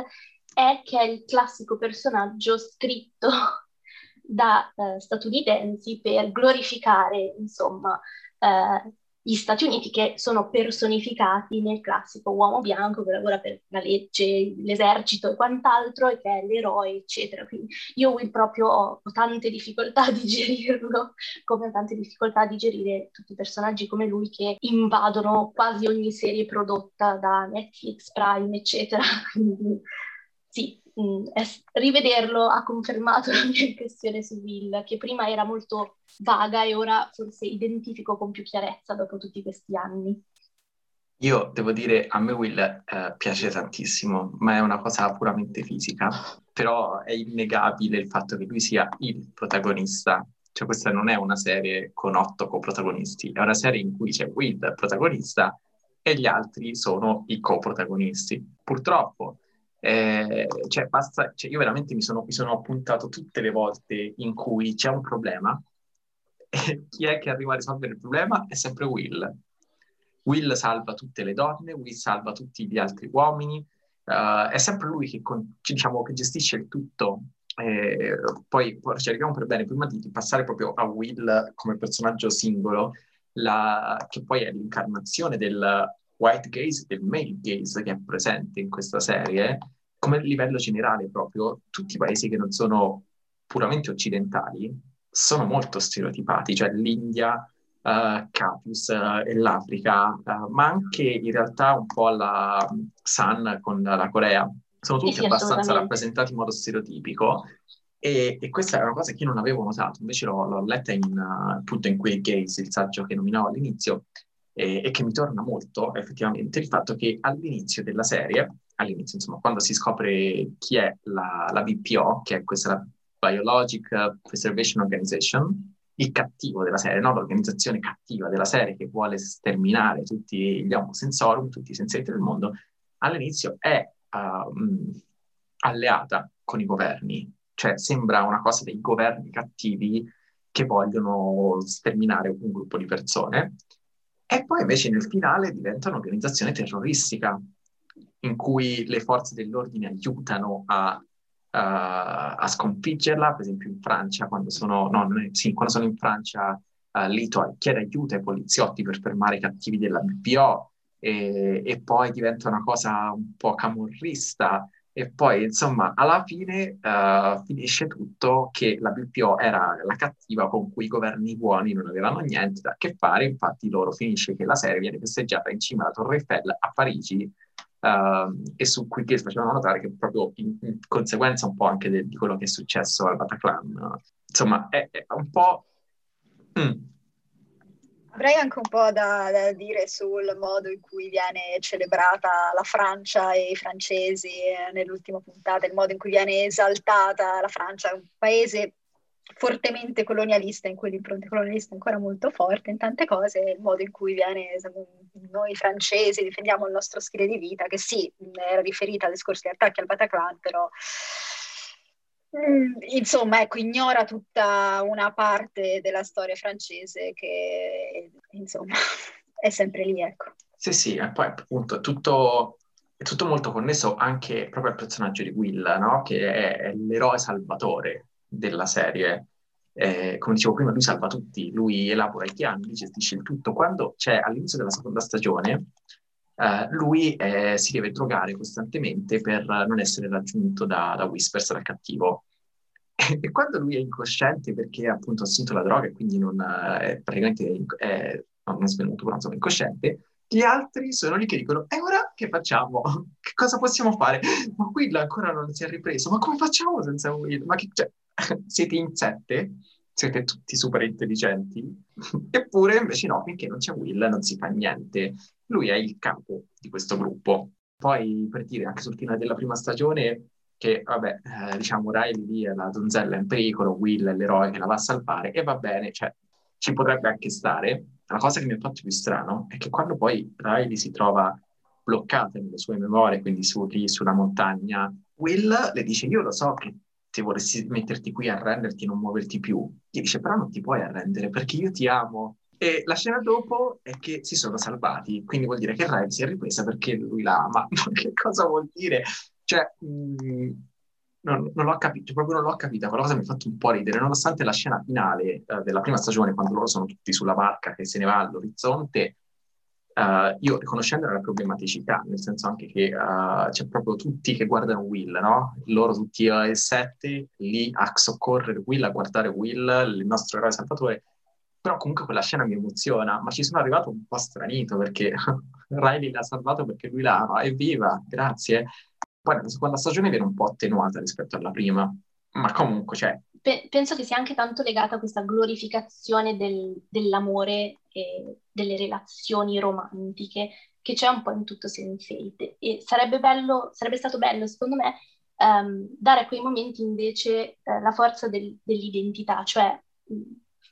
è che è il classico personaggio scritto da eh, statunitensi per glorificare, insomma, eh, gli Stati Uniti che sono personificati nel classico uomo bianco che lavora per la legge, l'esercito e quant'altro e che è l'eroe, eccetera. Quindi io Will proprio ho, ho tante difficoltà a digerirlo, come ho tante difficoltà a digerire tutti i personaggi come lui che invadono quasi ogni serie prodotta da Netflix, Prime, eccetera. Quindi sì, mh, mm, rivederlo ha confermato la mia impressione su Will, che prima era molto vaga e ora forse identifico con più chiarezza dopo tutti questi anni. Io devo dire, a me Will eh, piace tantissimo, ma è una cosa puramente fisica, però è innegabile il fatto che lui sia il protagonista. Cioè questa non è una serie con otto coprotagonisti, è una serie in cui c'è Will, protagonista, e gli altri sono i coprotagonisti. Purtroppo eh, cioè, basta, cioè io veramente mi sono, mi sono appuntato tutte le volte in cui c'è un problema e chi è che arriva a risolvere il problema è sempre Will. Will salva tutte le donne, Will salva tutti gli altri uomini, uh, è sempre lui che, con, diciamo, che gestisce il tutto. Eh, poi cerchiamo per bene, prima di, di, passare proprio a Will come personaggio singolo, la, che poi è l'incarnazione del white gaze, del male gaze che è presente in questa serie, come livello generale proprio, tutti i paesi che non sono puramente occidentali sono molto stereotipati, cioè l'India, uh, Capius uh, e l'Africa, uh, ma anche in realtà un po' la San con la Corea. Sono tutti sì, abbastanza rappresentati in modo stereotipico e, e, questa è una cosa che io non avevo notato, invece l'ho, l'ho letta in, appunto in Queer Gaze, il saggio che nominavo all'inizio, e, e, che mi torna molto effettivamente il fatto che all'inizio della serie, all'inizio insomma, quando si scopre chi è la, la BPO, che è questa Biologic Preservation Organization, il cattivo della serie, no? l'organizzazione cattiva della serie che vuole sterminare tutti gli Homo sensorum, tutti i sensetti del mondo, all'inizio è uh, alleata con i governi, cioè sembra una cosa dei governi cattivi che vogliono sterminare un gruppo di persone, e poi invece nel finale diventa un'organizzazione terroristica in cui le forze dell'ordine aiutano a uh, a sconfiggerla, per esempio in Francia, quando sono, no, sì, quando sono in Francia, uh, Lito chiede aiuto ai poliziotti per fermare i cattivi della BPO e, e poi diventa una cosa un po' camorrista. E poi insomma alla fine uh, finisce tutto che la BPO era la cattiva con cui i governi buoni non avevano niente da che fare, infatti loro finisce che la serie viene festeggiata in cima alla Torre Eiffel a Parigi uh, e su cui Gates facevano notare che proprio in, in conseguenza un po' anche de, di quello che è successo al Bataclan, insomma è, è un po'... Mm. Avrei anche un po' da, da, dire sul modo in cui viene celebrata la Francia e i francesi nell'ultima puntata, il modo in cui viene esaltata la Francia, un paese fortemente colonialista, in cui l'impronta colonialista è ancora molto forte in tante cose, il modo in cui viene, noi francesi difendiamo il nostro stile di vita, che sì, era riferita agli scorsi attacchi al Bataclan, però mm, insomma, ecco, ignora tutta una parte della storia francese che, insomma, è sempre lì, ecco. Sì, sì, e poi appunto è tutto, è tutto molto connesso anche proprio al personaggio di Will, no? Che è, è l'eroe salvatore della serie. Eh, come dicevo prima, lui salva tutti, lui elabora i piani, gestisce il tutto. Quando c'è all'inizio della seconda stagione, eh, lui eh, si deve drogare costantemente per non essere raggiunto da, da Whispers, dal cattivo. E quando lui è incosciente perché appunto ha assunto la droga e quindi non è praticamente è, non è svenuto, però insomma incosciente, gli altri sono lì che dicono e ora che facciamo? Che cosa possiamo fare? Ma Will ancora non si è ripreso, ma come facciamo senza Will? Ma che, cioè, siete in sette, siete tutti super intelligenti, eppure invece no, finché non c'è Will non si fa niente. Lui è il capo di questo gruppo. Poi, per dire, anche sul finale della prima stagione, che vabbè, eh, diciamo Riley è la donzella in pericolo, Will è l'eroe che la va a salvare, e va bene, cioè, ci potrebbe anche stare. La cosa che mi ha fatto più strano è che quando poi Riley si trova bloccata nelle sue memorie, quindi su, lì sulla montagna, Will le dice, io lo so che se volessi metterti qui a arrenderti e non muoverti più, gli dice però non ti puoi arrendere perché io ti amo. E la scena dopo è che si sono salvati, quindi vuol dire che Riley si è ripresa perché lui la ama. Ma che cosa vuol dire? Cioè, mh, mm, non, non, l'ho capito, proprio non l'ho capita. Quella cosa mi ha fatto un po' ridere, nonostante la scena finale eh, della prima stagione, quando loro sono tutti sulla barca che se ne va all'orizzonte, Uh, io riconoscendo la problematicità, nel senso anche che uh, c'è proprio tutti che guardano Will, no? Loro tutti e sette lì a soccorrere Will, a guardare Will, il nostro eroe salvatore, però comunque quella scena mi emoziona, ma ci sono arrivato un po' stranito perché Riley l'ha salvato perché lui l'ama, evviva, grazie. Poi la seconda stagione viene un po' attenuata rispetto alla prima, ma comunque, cioè... penso che sia anche tanto legata a questa glorificazione del, dell'amore e delle relazioni romantiche che c'è un po' in tutto Sense8 e sarebbe bello, sarebbe stato bello secondo me um, dare a quei momenti invece uh, la forza del, dell'identità, cioè mh,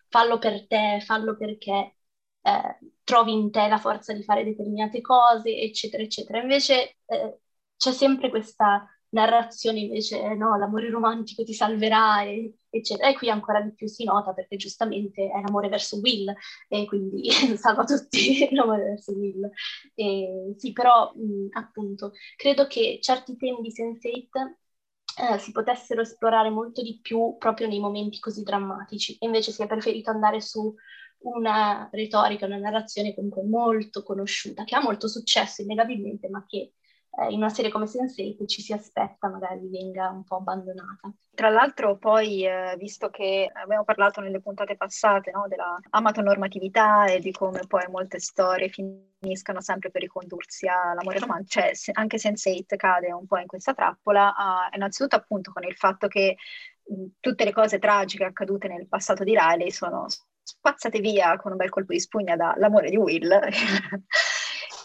fallo per te, fallo perché uh, trovi in te la forza di fare determinate cose, eccetera, eccetera. Invece uh, c'è sempre questa narrazione invece no, l'amore romantico ti salverà, eccetera. E qui ancora di più si nota perché giustamente è l'amore verso Will e quindi salva tutti l'amore verso Will. E, sì, però mh, appunto credo che certi temi di Sense8 eh, si potessero esplorare molto di più proprio nei momenti così drammatici e invece si è preferito andare su una retorica, una narrazione comunque molto conosciuta, che ha molto successo innegabilmente, ma che eh, in una serie come Sense8 ci si aspetta magari venga un po' abbandonata. Tra l'altro poi, eh, visto che abbiamo parlato nelle puntate passate no, della amatonormatività e di come poi molte storie finiscano sempre per ricondursi all'amore romantico, cioè se, anche Sense8 cade un po' in questa trappola, uh, innanzitutto appunto con il fatto che mh, tutte le cose tragiche accadute nel passato di Riley sono spazzate via con un bel colpo di spugna dall'amore di Will.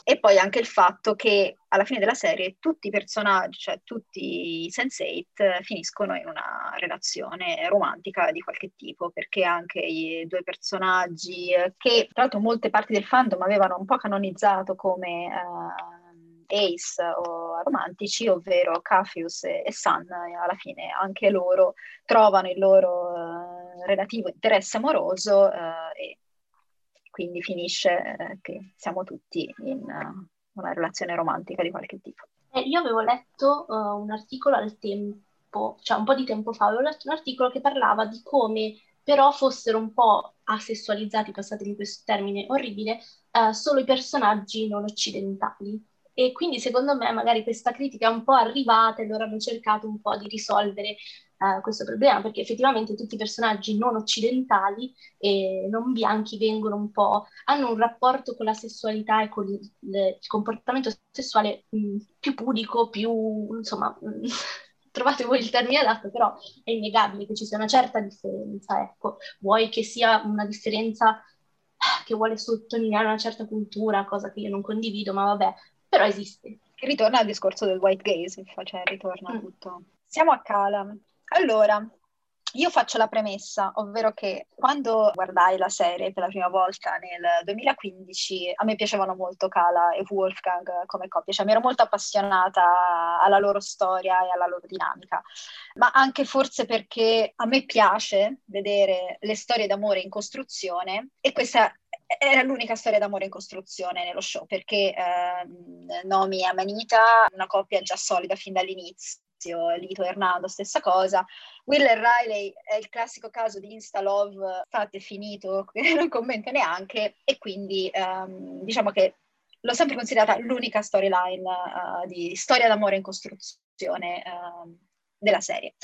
E poi anche il fatto che alla fine della serie tutti i personaggi, cioè tutti i Sense8, finiscono in una relazione romantica di qualche tipo, perché anche i due personaggi che tra l'altro molte parti del fandom avevano un po' canonizzato come uh, ace o romantici, ovvero Cafius e, e Sun, alla fine anche loro trovano il loro uh, relativo interesse amoroso uh, e quindi finisce eh, che siamo tutti in uh, una relazione romantica di qualche tipo. Eh, io avevo letto uh, un articolo al tempo, cioè un po' di tempo fa, avevo letto un articolo che parlava di come però fossero un po' asessualizzati, passatemi questo termine orribile, uh, solo i personaggi non occidentali. E quindi secondo me magari questa critica è un po' arrivata e loro hanno cercato un po' di risolvere questo problema, perché effettivamente tutti i personaggi non occidentali e non bianchi vengono un po', hanno un rapporto con la sessualità e con il, il comportamento sessuale mh, più pudico, più, insomma, mh, trovate voi il termine adatto, però è innegabile che ci sia una certa differenza, ecco, vuoi che sia una differenza che vuole sottolineare una certa cultura, cosa che io non condivido, ma vabbè, però esiste. Ritorna al discorso del white gaze, cioè ritorna mm. tutto. Siamo a Cala. Allora, io faccio la premessa, ovvero che quando guardai la serie per la prima volta nel 2015, a me piacevano molto Kala e Wolfgang come coppia, cioè mi ero molto appassionata alla loro storia e alla loro dinamica, ma anche forse perché a me piace vedere le storie d'amore in costruzione e questa era l'unica storia d'amore in costruzione nello show perché eh, Nomi e Amanita, una coppia già solida fin dall'inizio Lito Hernando, stessa cosa. Will e Riley è il classico caso di Insta Love fatto e finito, non commento neanche, e quindi um, diciamo che l'ho sempre considerata l'unica storyline uh, di storia d'amore in costruzione uh, della serie.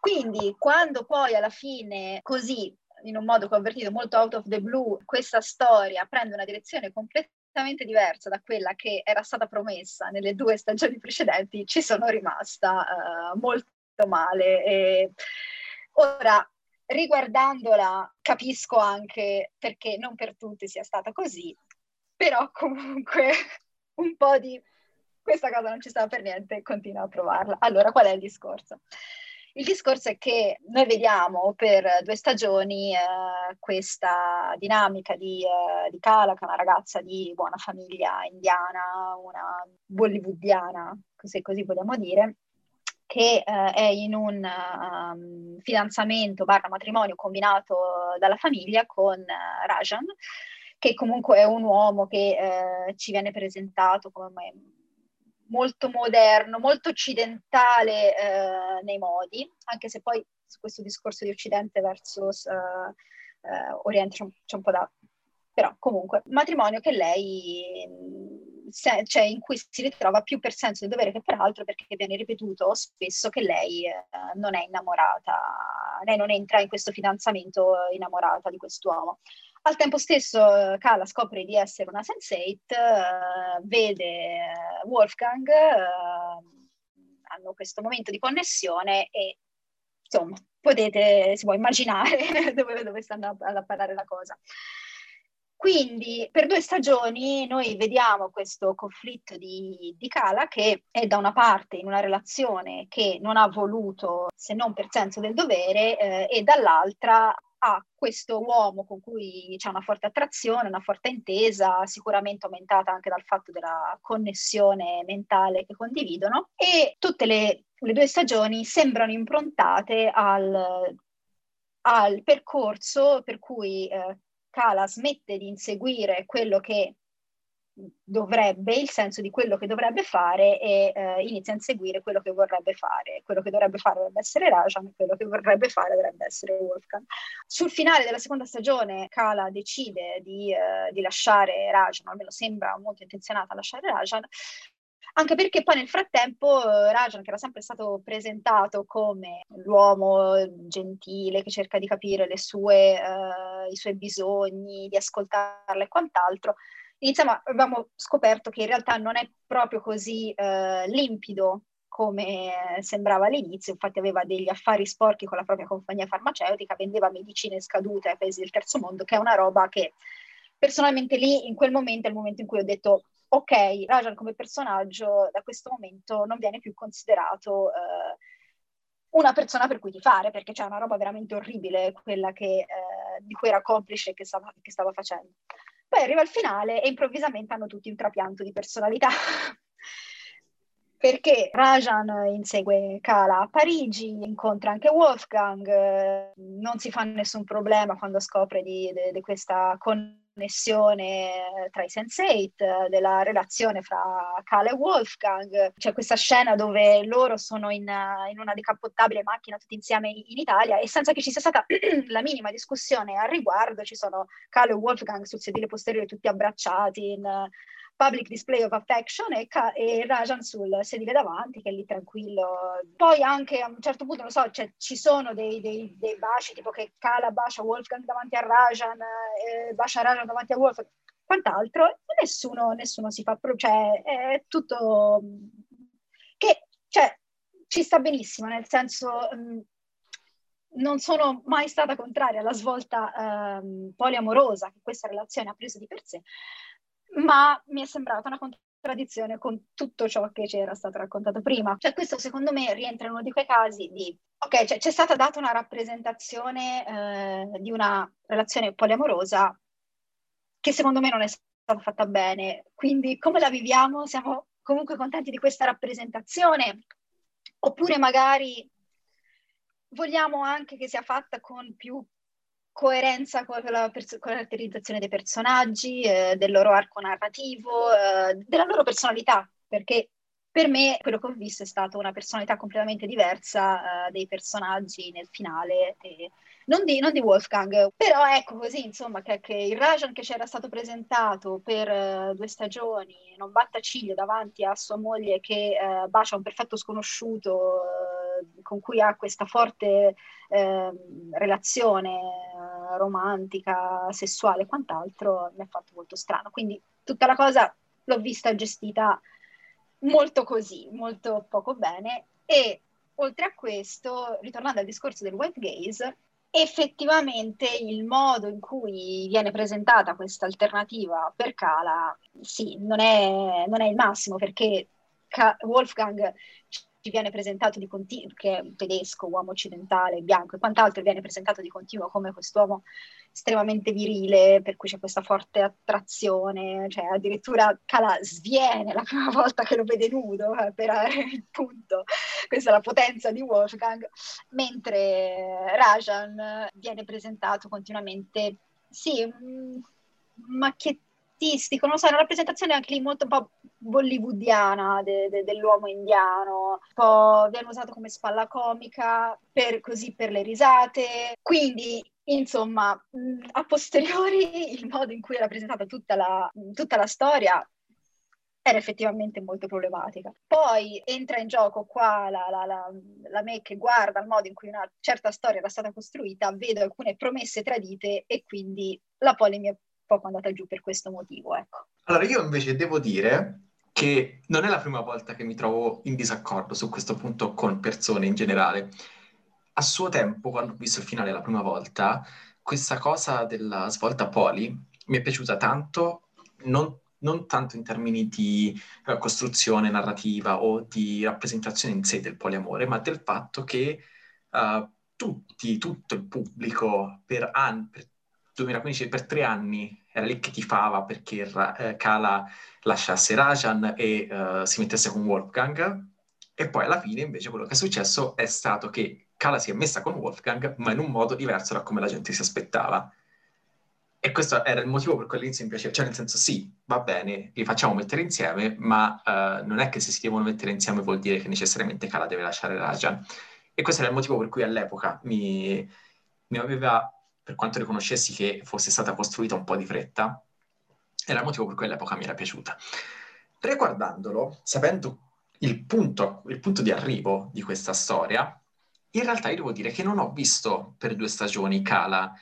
Quindi, quando poi alla fine, così in un modo che ho avvertito molto out of the blue, questa storia prende una direzione completamente completamente diversa da quella che era stata promessa nelle due stagioni precedenti, ci sono rimasta uh, molto male. E ora, riguardandola, capisco anche perché non per tutti sia stata così, però comunque un po' di questa cosa non ci stava per niente, continuo a provarla. Allora, qual è il discorso? Il discorso è che noi vediamo per due stagioni eh, questa dinamica di, eh, di Kala, che è una ragazza di buona famiglia indiana, una bollywoodiana, se così vogliamo dire, che eh, è in un um, fidanzamento barra matrimonio combinato dalla famiglia con uh, Rajan, che comunque è un uomo che uh, ci viene presentato come molto moderno, molto occidentale eh, nei modi, anche se poi su questo discorso di Occidente versus eh, eh, Oriente c'è un, c'è un, po' da... però comunque, matrimonio che lei, se, cioè in cui si ritrova più per senso di dovere che per altro, perché viene ripetuto spesso che lei eh, non è innamorata, lei non entra in questo fidanzamento innamorata di quest'uomo. Al tempo stesso Kala scopre di essere una Sense8, uh, vede eh, Wolfgang, hanno questo momento di connessione e insomma potete, si può immaginare dove, dove sta andando a parare la cosa. Quindi per due stagioni noi vediamo questo conflitto di, di Kala che è da una parte in una relazione che non ha voluto se non per senso del dovere eh, e dall'altra ha questo uomo con cui c'è una forte attrazione, una forte intesa, sicuramente aumentata anche dal fatto della connessione mentale che condividono. E tutte le, le due stagioni sembrano improntate al, al percorso per cui eh, Kala smette di inseguire quello che dovrebbe, il senso di quello che dovrebbe fare e eh, inizia a inseguire quello che vorrebbe fare. Quello che dovrebbe fare dovrebbe essere Rajan, quello che vorrebbe fare dovrebbe essere Wolfgang. Sul finale della seconda stagione Kala decide di, eh, di lasciare Rajan, almeno sembra molto intenzionata a lasciare Rajan, anche perché poi nel frattempo eh, Rajan, che era sempre stato presentato come l'uomo gentile che cerca di capire sue, uh, i suoi bisogni, di ascoltarla e quant'altro, iniziamo, abbiamo scoperto che in realtà non è proprio così uh, limpido come sembrava all'inizio, infatti aveva degli affari sporchi con la propria compagnia farmaceutica, vendeva medicine scadute ai paesi del terzo mondo, che è una roba che personalmente lì, in quel momento, è il momento in cui ho detto ok, Rajan come personaggio da questo momento non viene più considerato eh, una persona per cui ti fare, perché c'è una roba veramente orribile quella che, eh, di cui era complice che stava, che stava facendo. Poi arriva il finale e improvvisamente hanno tutti un trapianto di personalità. perché Rajan insegue Kala a Parigi, incontra anche Wolfgang, non si fa nessun problema quando scopre di, di, di questa connessione connessione tra i Sense8, della relazione fra Kale e Wolfgang. C'è questa scena dove loro sono in, in una decappottabile macchina tutti insieme in Italia e senza che ci sia stata la minima discussione al riguardo ci sono Kale e Wolfgang sul sedile posteriore tutti abbracciati in public display of affection e, e, Rajan sul sedile davanti che è lì tranquillo. Poi anche a un certo punto, non so, cioè, ci sono dei, dei, dei, baci tipo che Kala bacia Wolfgang davanti a Rajan, eh, bacia Rajan davanti a Wolfgang, quant'altro, e nessuno, nessuno si fa, cioè è tutto che, cioè, ci sta benissimo, nel senso... Mh, non sono mai stata contraria alla svolta ehm, poliamorosa che questa relazione ha preso di per sé, ma mi è sembrata una contraddizione con tutto ciò che ci era stato raccontato prima. Cioè questo secondo me rientra in uno di quei casi di, ok, cioè, c'è stata data una rappresentazione eh, di una relazione poliamorosa che secondo me non è stata fatta bene, quindi come la viviamo? Siamo comunque contenti di questa rappresentazione? Oppure magari vogliamo anche che sia fatta con più coerenza con la pers- caratterizzazione dei personaggi, eh, del loro arco narrativo, eh, della loro personalità, perché per me quello che ho visto è stata una personalità completamente diversa eh, dei personaggi nel finale, non di, non, di, Wolfgang, però ecco così insomma che, che il Rajan che c'era stato presentato per uh, due stagioni non batta ciglio davanti a sua moglie che uh, bacia un perfetto sconosciuto uh, con cui ha questa forte ehm, relazione romantica, sessuale e quant'altro, mi ha fatto molto strano. Quindi tutta la cosa l'ho vista gestita molto così, molto poco bene e oltre a questo, ritornando al discorso del web gaze, effettivamente il modo in cui viene presentata questa alternativa per Kala, sì, non è, non è il massimo perché Wolfgang ci viene presentato di continuo, che è un tedesco, uomo occidentale, bianco e quant'altro, viene presentato di continuo come quest'uomo estremamente virile, per cui c'è questa forte attrazione, cioè addirittura Cala sviene la prima volta che lo vede nudo, eh, per il punto, questa è la potenza di Wolfgang, mentre Rajan viene presentato continuamente, sì, macchiettino, artistico, non so, una rappresentazione anche lì molto un po' bollywoodiana de, de, dell'uomo indiano, un po' viene usato come spalla comica, per, così per le risate, quindi insomma, a posteriori il modo in cui era presentata tutta la, tutta la storia era effettivamente molto problematica. Poi entra in gioco qua la, la, la, la, me che guarda il modo in cui una certa storia era stata costruita, vedo alcune promesse tradite e quindi la polemica poco andata giù per questo motivo. Ecco. Allora, io invece devo dire che non è la prima volta che mi trovo in disaccordo su questo punto con persone in generale. A suo tempo, quando ho visto il finale la prima volta, questa cosa della svolta poli mi è piaciuta tanto, non, non tanto in termini di uh, costruzione narrativa o di rappresentazione in sé del poliamore, ma del fatto che uh, tutti, tutto il pubblico per, anni, per 2015, per tre anni, era lì che tifava perché eh, Kala lasciasse Rajan e uh, si mettesse con Wolfgang. E poi alla fine invece quello che è successo è stato che Kala si è messa con Wolfgang, ma in un modo diverso da come la gente si aspettava. E questo era il motivo per cui all'inizio mi piaceva, cioè nel senso sì, va bene, li facciamo mettere insieme, ma uh, non è che se si devono mettere insieme vuol dire che necessariamente Kala deve lasciare Rajan. E questo era il motivo per cui all'epoca mi, mi aveva, per quanto riconoscessi che fosse stata costruita un po' di fretta, era il motivo per cui all'epoca mi era piaciuta. Riguardandolo, sapendo il punto, il punto di arrivo di questa storia, in realtà io devo dire che non ho visto per due stagioni Kala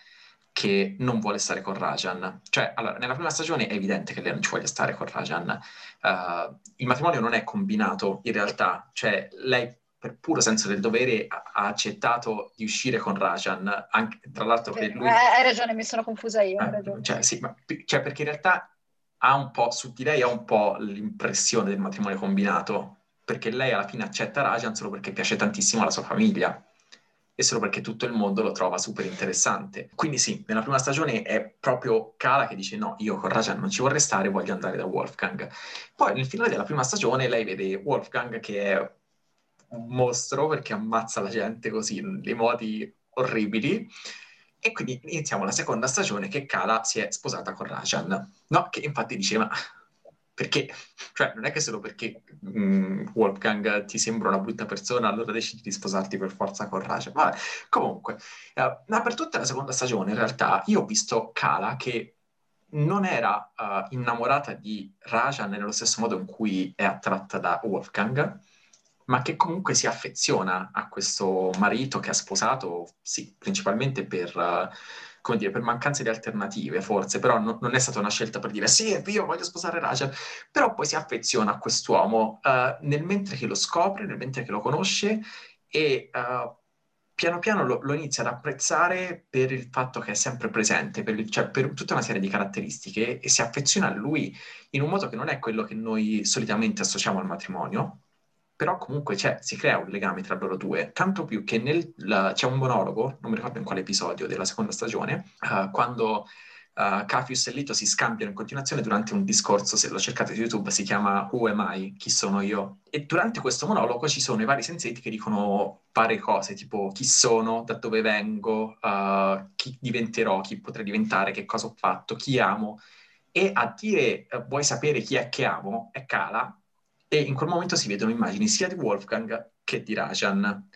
che non vuole stare con Rajan. Cioè, allora, nella prima stagione è evidente che lei non ci voglia stare con Rajan. Uh, il matrimonio non è combinato, in realtà. Cioè, lei per puro senso del dovere ha accettato di uscire con Rajan, anche, tra l'altro per lui... Eh, hai ragione, mi sono confusa io, ragione. Cioè, sì, ma, cioè, perché in realtà ha un po', su di lei ha un po' l'impressione del matrimonio combinato, perché lei alla fine accetta Rajan solo perché piace tantissimo alla sua famiglia e solo perché tutto il mondo lo trova super interessante. Quindi sì, nella prima stagione è proprio Kala che dice no, io con Rajan non ci vorrei stare, voglio andare da Wolfgang. Poi nel finale della prima stagione lei vede Wolfgang che è un mostro perché ammazza la gente così in dei modi orribili. E quindi iniziamo la seconda stagione che Kala si è sposata con Rajan, no? Che infatti diceva perché, cioè, non è che solo perché mh, mm, Wolfgang ti sembra una brutta persona, allora decidi di sposarti per forza con Raja. Vabbè, comunque, uh, ma per tutta la seconda stagione, in realtà, io ho visto Kala che non era uh, innamorata di Rajan nello stesso modo in cui è attratta da Wolfgang, ma che comunque si affeziona a questo marito che ha sposato, sì, principalmente per... Uh, dire, per mancanza di alternative, forse, però no, non è stata una scelta per dire sì, io voglio sposare Rachel, però poi si affeziona a quest'uomo uh, nel mentre che lo scopre, nel mentre che lo conosce e uh, piano piano lo, lo, inizia ad apprezzare per il fatto che è sempre presente, per, cioè per tutta una serie di caratteristiche e si affeziona a lui in un modo che non è quello che noi solitamente associamo al matrimonio, però comunque c'è, si crea un legame tra loro due, tanto più che nel, la, c'è un monologo, non mi ricordo in quale episodio della seconda stagione, uh, quando uh, Cafius e Lito si scambiano in continuazione durante un discorso, se lo cercate su YouTube, si chiama Who am I? Chi sono io? E durante questo monologo ci sono i vari sensetti che dicono varie cose, tipo chi sono, da dove vengo, uh, chi diventerò, chi potrei diventare, che cosa ho fatto, chi amo. E a dire vuoi sapere chi è che amo è Kala, e in quel momento si vedono immagini sia di Wolfgang che di Rajan,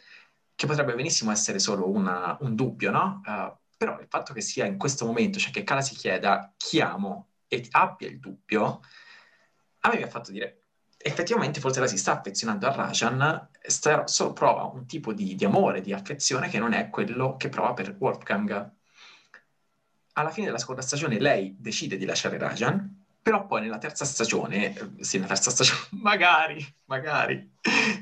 che potrebbe benissimo essere solo una, un dubbio, no? Uh, però il fatto che sia in questo momento, cioè che Kala si chieda chi amo e abbia il dubbio, a me mi ha fatto dire, effettivamente forse la si sta affezionando a Rajan, sta, solo prova un tipo di, di amore, di affezione che non è quello che prova per Wolfgang. Alla fine della seconda stagione lei decide di lasciare Rajan, però poi nella terza stagione, eh, sì, nella terza stagione, magari, magari,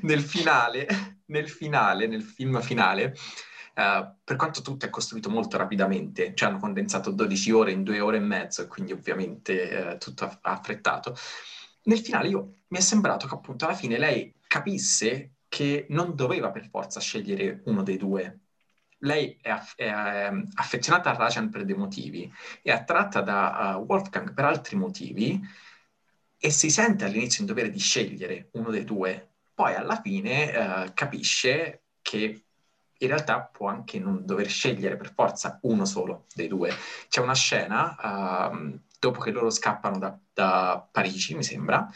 nel finale, nel finale, nel film finale, uh, per quanto tutto è costruito molto rapidamente, cioè hanno condensato 12 ore in due ore e mezzo, e quindi ovviamente uh, tutto affrettato, nel finale io, mi è sembrato che appunto alla fine lei capisse che non doveva per forza scegliere uno dei due, lei è, aff- è ehm, affezionata a Rajan per dei motivi, è attratta da uh, Wolfgang per altri motivi e si sente all'inizio in dovere di scegliere uno dei due. Poi alla fine uh, capisce che in realtà può anche non dover scegliere per forza uno solo dei due. C'è una scena, uh, dopo che loro scappano da, da Parigi, mi sembra,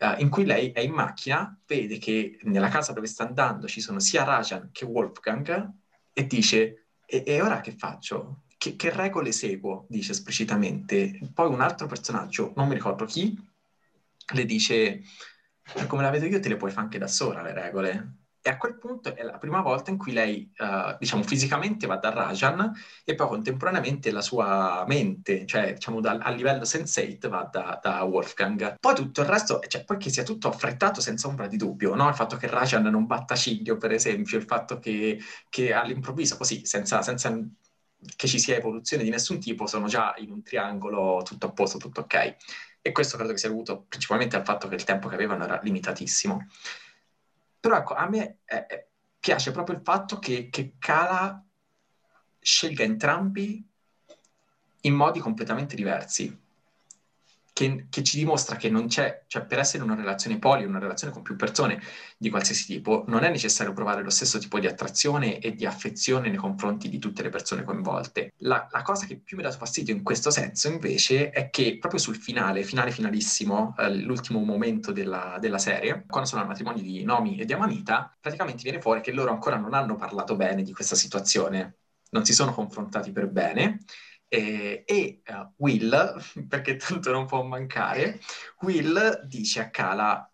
Uh, in cui lei è in macchina, vede che nella casa dove sta andando ci sono sia Rajan che Wolfgang e dice, e, e ora che faccio? Che, che, regole seguo? Dice esplicitamente. Poi un altro personaggio, non mi ricordo chi, le dice, come la vedo io te le puoi fare anche da sola le regole. E a quel punto è la prima volta in cui lei, uh, diciamo, fisicamente va da Rajan e poi contemporaneamente la sua mente, cioè, diciamo, da, a livello sensate va da, da, Wolfgang. Poi tutto il resto, cioè, poi che sia tutto affrettato senza ombra di dubbio, no? Il fatto che Rajan non batta ciglio, per esempio, il fatto che, che all'improvviso, così, senza, senza che ci sia evoluzione di nessun tipo, sono già in un triangolo tutto a posto, tutto ok. E questo credo che sia dovuto principalmente al fatto che il tempo che avevano era limitatissimo. Però ecco, a me eh, eh, piace proprio il fatto che, che Cala scelga entrambi in modi completamente diversi che, che, ci dimostra che non c'è, cioè per essere una relazione poli, una relazione con più persone di qualsiasi tipo, non è necessario provare lo stesso tipo di attrazione e di affezione nei confronti di tutte le persone coinvolte. La, la cosa che più mi ha dato fastidio in questo senso, invece, è che proprio sul finale, finale finalissimo, eh, l'ultimo momento della, della, serie, quando sono al matrimonio di Nomi e di Amanita, praticamente viene fuori che loro ancora non hanno parlato bene di questa situazione, non si sono confrontati per bene eh, e uh, Will, perché tanto non può mancare, Will dice a Kala,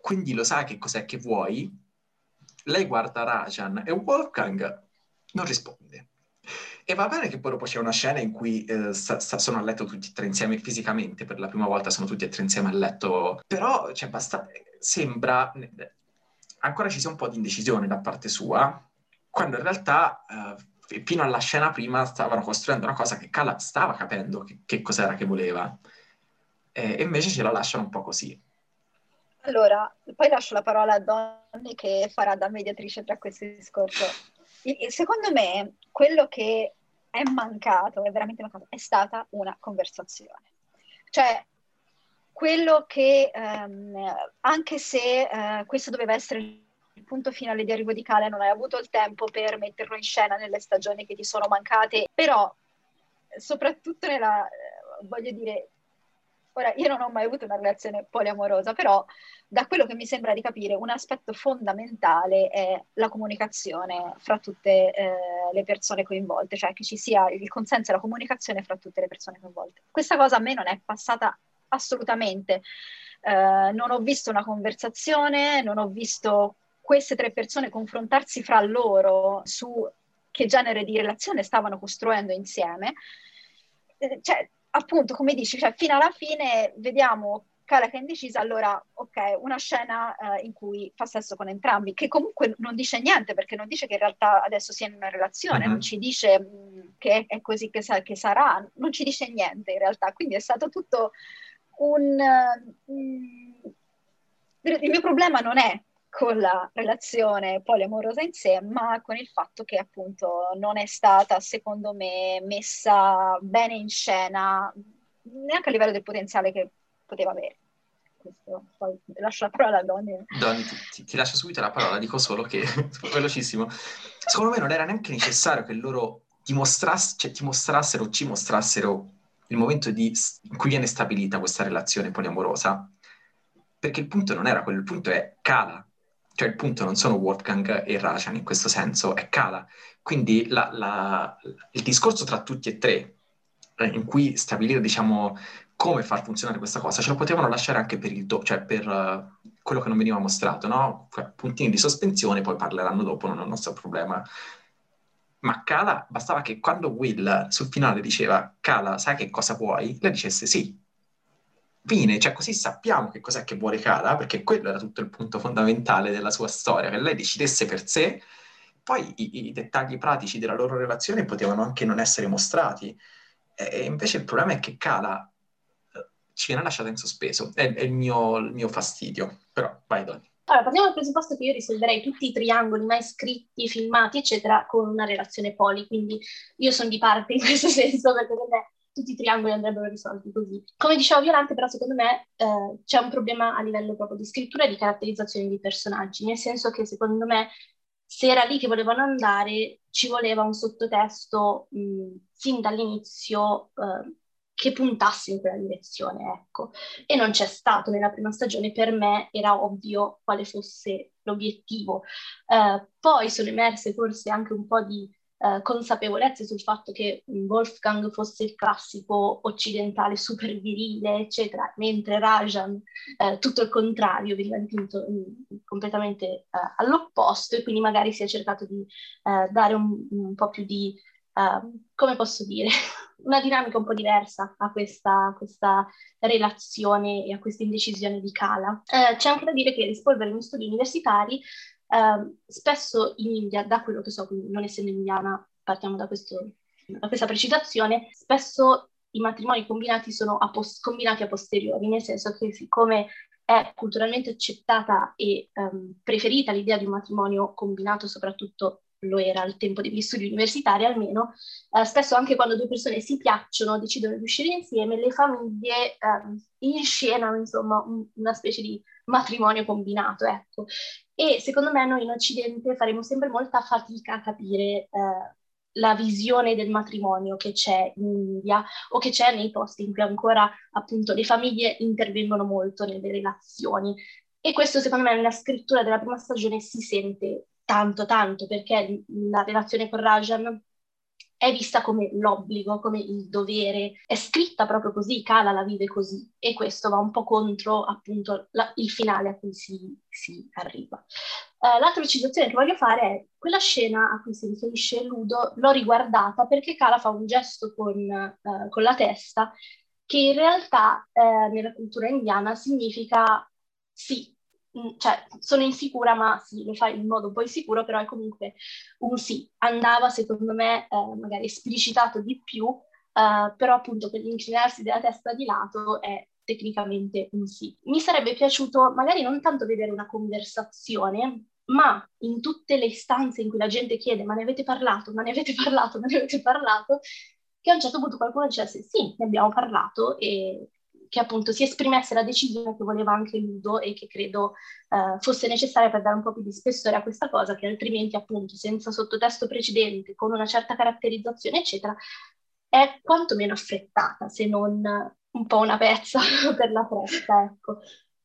quindi lo sai che cos'è che vuoi? Lei guarda Rajan e Wolfgang non risponde. E va bene che poi dopo c'è una scena in cui eh, sta, sta, sono a letto tutti e tre insieme fisicamente, per la prima volta sono tutti e tre insieme a letto, però cioè, basta, sembra, ancora ci sia un po' di indecisione da parte sua, quando in realtà... Eh, fino alla scena prima stavano costruendo una cosa che Cala stava capendo che, che cos'era che voleva. E, invece ce la lasciano un po' così. Allora, poi lascio la parola a Donny che farà da mediatrice tra questo discorso. secondo me, quello che è mancato, è veramente mancato, è stata una conversazione. Cioè, quello che, um, anche se uh, questo doveva essere il punto finale di arrivo di Cale non hai avuto il tempo per metterlo in scena nelle stagioni che ti sono mancate, però soprattutto nella, eh, voglio dire, ora io non ho mai avuto una relazione poliamorosa, però da quello che mi sembra di capire un aspetto fondamentale è la comunicazione fra tutte eh, le persone coinvolte, cioè che ci sia il consenso e la comunicazione fra tutte le persone coinvolte. Questa cosa a me non è passata assolutamente. Eh, non ho visto una conversazione, non ho visto queste tre persone confrontarsi fra loro su che genere di relazione stavano costruendo insieme, eh, cioè, appunto, come dici, cioè, fino alla fine vediamo Kala che è indecisa, allora, ok, una scena eh, in cui fa sesso con entrambi, che comunque non dice niente, perché non dice che in realtà adesso sia in una relazione, uh-huh. non ci dice mh, mm, che è così che, sa- che, sarà, non ci dice niente in realtà, quindi è stato tutto un... Uh, il mio problema non è con la relazione poliamorosa in sé, ma con il fatto che appunto non è stata, secondo me, messa bene in scena neanche a livello del potenziale che poteva avere. Poi lascio la parola a Donny. Donny, ti, ti, lascio subito la parola, dico solo che, velocissimo, secondo me non era neanche necessario che loro dimostrass- cioè, ti mostrassero, ci mostrassero il momento di, in cui viene stabilita questa relazione poliamorosa, perché il punto non era quello, il punto è cala, cioè il punto non sono Wolfgang e Rajan in questo senso, è Kala. Quindi la, la, il discorso tra tutti e tre, eh, in cui stabilire, diciamo, come far funzionare questa cosa, ce lo potevano lasciare anche per, do, cioè per uh, quello che non veniva mostrato, no? Puntini di sospensione, poi parleranno dopo, non è un nostro problema. Ma Kala, bastava che quando Will sul finale diceva Kala, sai che cosa vuoi? Lei dicesse sì, fine, cioè così sappiamo che cos'è che vuole Kara, perché quello era tutto il punto fondamentale della sua storia, che lei decidesse per sé, poi i, i dettagli pratici della loro relazione potevano anche non essere mostrati, e invece il problema è che Kala eh, ci viene lasciata in sospeso, è, è il, mio, il, mio, fastidio, però vai Donny. Allora, partiamo dal presupposto che io risolverei tutti i triangoli mai scritti, filmati, eccetera, con una relazione poli, quindi io sono di parte in questo senso, perché per me tutti i triangoli andrebbero risolti così. Come diceva Violante, però secondo me eh, c'è un problema a livello proprio di scrittura e di caratterizzazione dei personaggi, nel senso che secondo me se era lì che volevano andare ci voleva un sottotesto mh, sin dall'inizio eh, che puntasse in quella direzione, ecco. E non c'è stato nella prima stagione, per me era ovvio quale fosse l'obiettivo. Eh, poi sono emerse forse anche un po' di eh, consapevolezze sul fatto che Wolfgang fosse il classico occidentale super virile, eccetera, mentre Rajan eh, tutto il contrario, veniva dipinto in, completamente eh, all'opposto e quindi magari si è cercato di eh, dare un, un, po' più di, ehm, come posso dire, una dinamica un po' diversa a questa, questa relazione e a questa indecisione di Kala. Eh, c'è anche da dire che rispolvere gli studi universitari Uh, spesso in India, da quello che so, non essendo indiana, partiamo da, questo, da questa precisazione, spesso i matrimoni combinati sono a pos- combinati a posteriori, nel senso che siccome è culturalmente accettata e um, preferita l'idea di un matrimonio combinato soprattutto lo era al tempo degli studi universitari almeno, eh, spesso anche quando due persone si piacciono, decidono di uscire insieme, le famiglie eh, inscenano insomma un, una specie di matrimonio combinato, ecco. E secondo me noi in Occidente faremo sempre molta fatica a capire eh, la visione del matrimonio che c'è in India o che c'è nei posti in cui ancora appunto le famiglie intervengono molto nelle relazioni. E questo secondo me nella scrittura della prima stagione si sente tanto tanto perché la relazione con Rajan è vista come l'obbligo, come il dovere, è scritta proprio così, Kala la vive così e questo va un po' contro appunto la, il finale a cui si, si arriva. Uh, l'altra precisazione che voglio fare è quella scena a cui si riferisce Ludo, l'ho riguardata perché Kala fa un gesto con, uh, con la testa che in realtà uh, nella cultura indiana significa sì, cioè sono insicura, ma sì, lo fai in modo poi sicuro, però è comunque un sì. Andava, secondo me, eh, magari esplicitato di più, eh, però appunto per l'inclinarsi della testa di lato è tecnicamente un sì. Mi sarebbe piaciuto magari non tanto vedere una conversazione, ma in tutte le istanze in cui la gente chiede ma ne avete parlato, ma ne avete parlato, ma ne avete parlato, che a un certo punto qualcuno dicesse sì, ne abbiamo parlato e che appunto si esprimesse la decisione che voleva anche Ludo e che credo eh, fosse necessaria per dare un po' più di spessore a questa cosa, che altrimenti appunto senza sottotesto precedente, con una certa caratterizzazione, eccetera, è quantomeno affrettata, se non un po' una pezza per la fretta, ecco.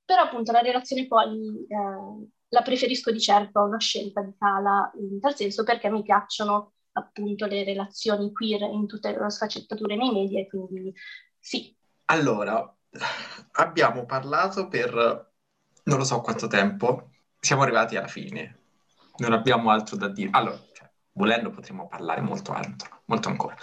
Però appunto la relazione poi eh, la preferisco di certo a una scelta di Cala in tal senso perché mi piacciono appunto le relazioni queer in tutte le loro sfaccettature nei media e quindi sì, allora, abbiamo parlato per non lo so quanto tempo, siamo arrivati alla fine, non abbiamo altro da dire. Allora, cioè, volendo potremmo parlare molto altro, molto ancora.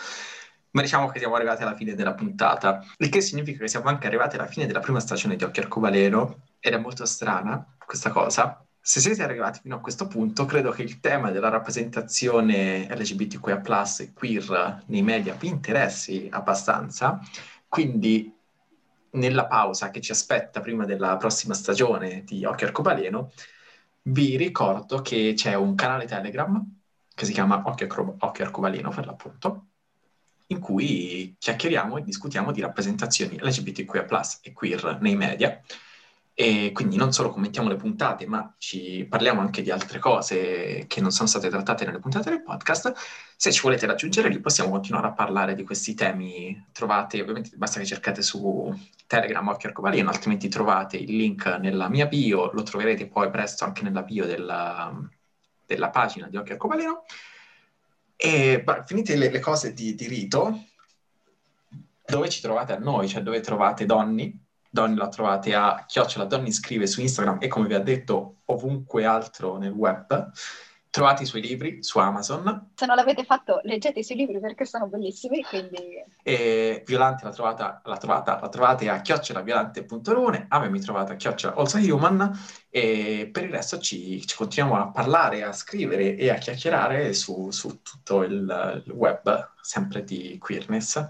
Ma diciamo che siamo arrivati alla fine della puntata, il che significa che siamo anche arrivati alla fine della prima stagione di Occhio Arcobaleno, ed è molto strana questa cosa. Se siete arrivati fino a questo punto, credo che il tema della rappresentazione LGBTQIA+, e queer nei media vi interessi abbastanza, quindi nella pausa che ci aspetta prima della prossima stagione di Occhio Arcobaleno, vi ricordo che c'è un canale Telegram che si chiama Occhio, Occhio Arcobaleno per l'appunto, in cui chiacchieriamo e discutiamo di rappresentazioni LGBTQIA+, e queer nei media, e quindi non solo commentiamo le puntate, ma ci parliamo anche di altre cose che non sono state trattate nelle puntate del podcast. Se ci volete raggiungere lì possiamo continuare a parlare di questi temi. Trovate, ovviamente basta che cercate su Telegram Occhio Arcobaleno, altrimenti trovate il link nella mia bio, lo troverete poi presto anche nella bio della, della pagina di Occhio Arcobaleno. E beh, finite le, le cose di, di rito, dove ci trovate a noi, cioè dove trovate Donny, Donny la trovate a chiocciola Donny scrive su Instagram e come vi ha detto ovunque altro nel web. Trovate i suoi libri su Amazon. Se non l'avete fatto, leggete i suoi libri perché sono bellissimi. Quindi... E Violante la, trovata, la, trovata, la trovate a chiocciolaviolante.rune, a me mi trovate a chiocciola also human e per il resto ci, ci, continuiamo a parlare, a scrivere e a chiacchierare su, su tutto il, il web, sempre di queerness.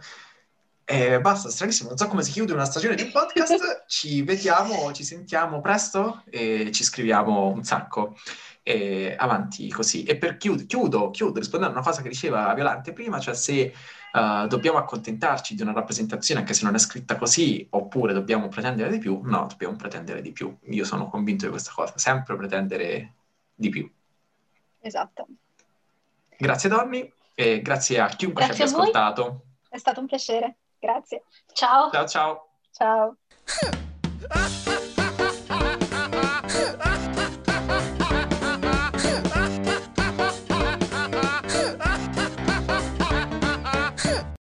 E basta, stranissimo, non so come si chiude una stagione di podcast, ci vediamo, ci sentiamo presto e ci scriviamo un sacco. E avanti così. E per chiud- chiudo, chiudo rispondendo a una cosa che diceva Violante prima, cioè se uh, dobbiamo accontentarci di una rappresentazione anche se non è scritta così, oppure dobbiamo pretendere di più, no, dobbiamo pretendere di più. Io sono convinto di questa cosa, sempre pretendere di più. Esatto. Grazie Donny e grazie a chiunque grazie ci abbia ascoltato. È stato un piacere. Grazie. Ciao. Ciao ciao. Ciao.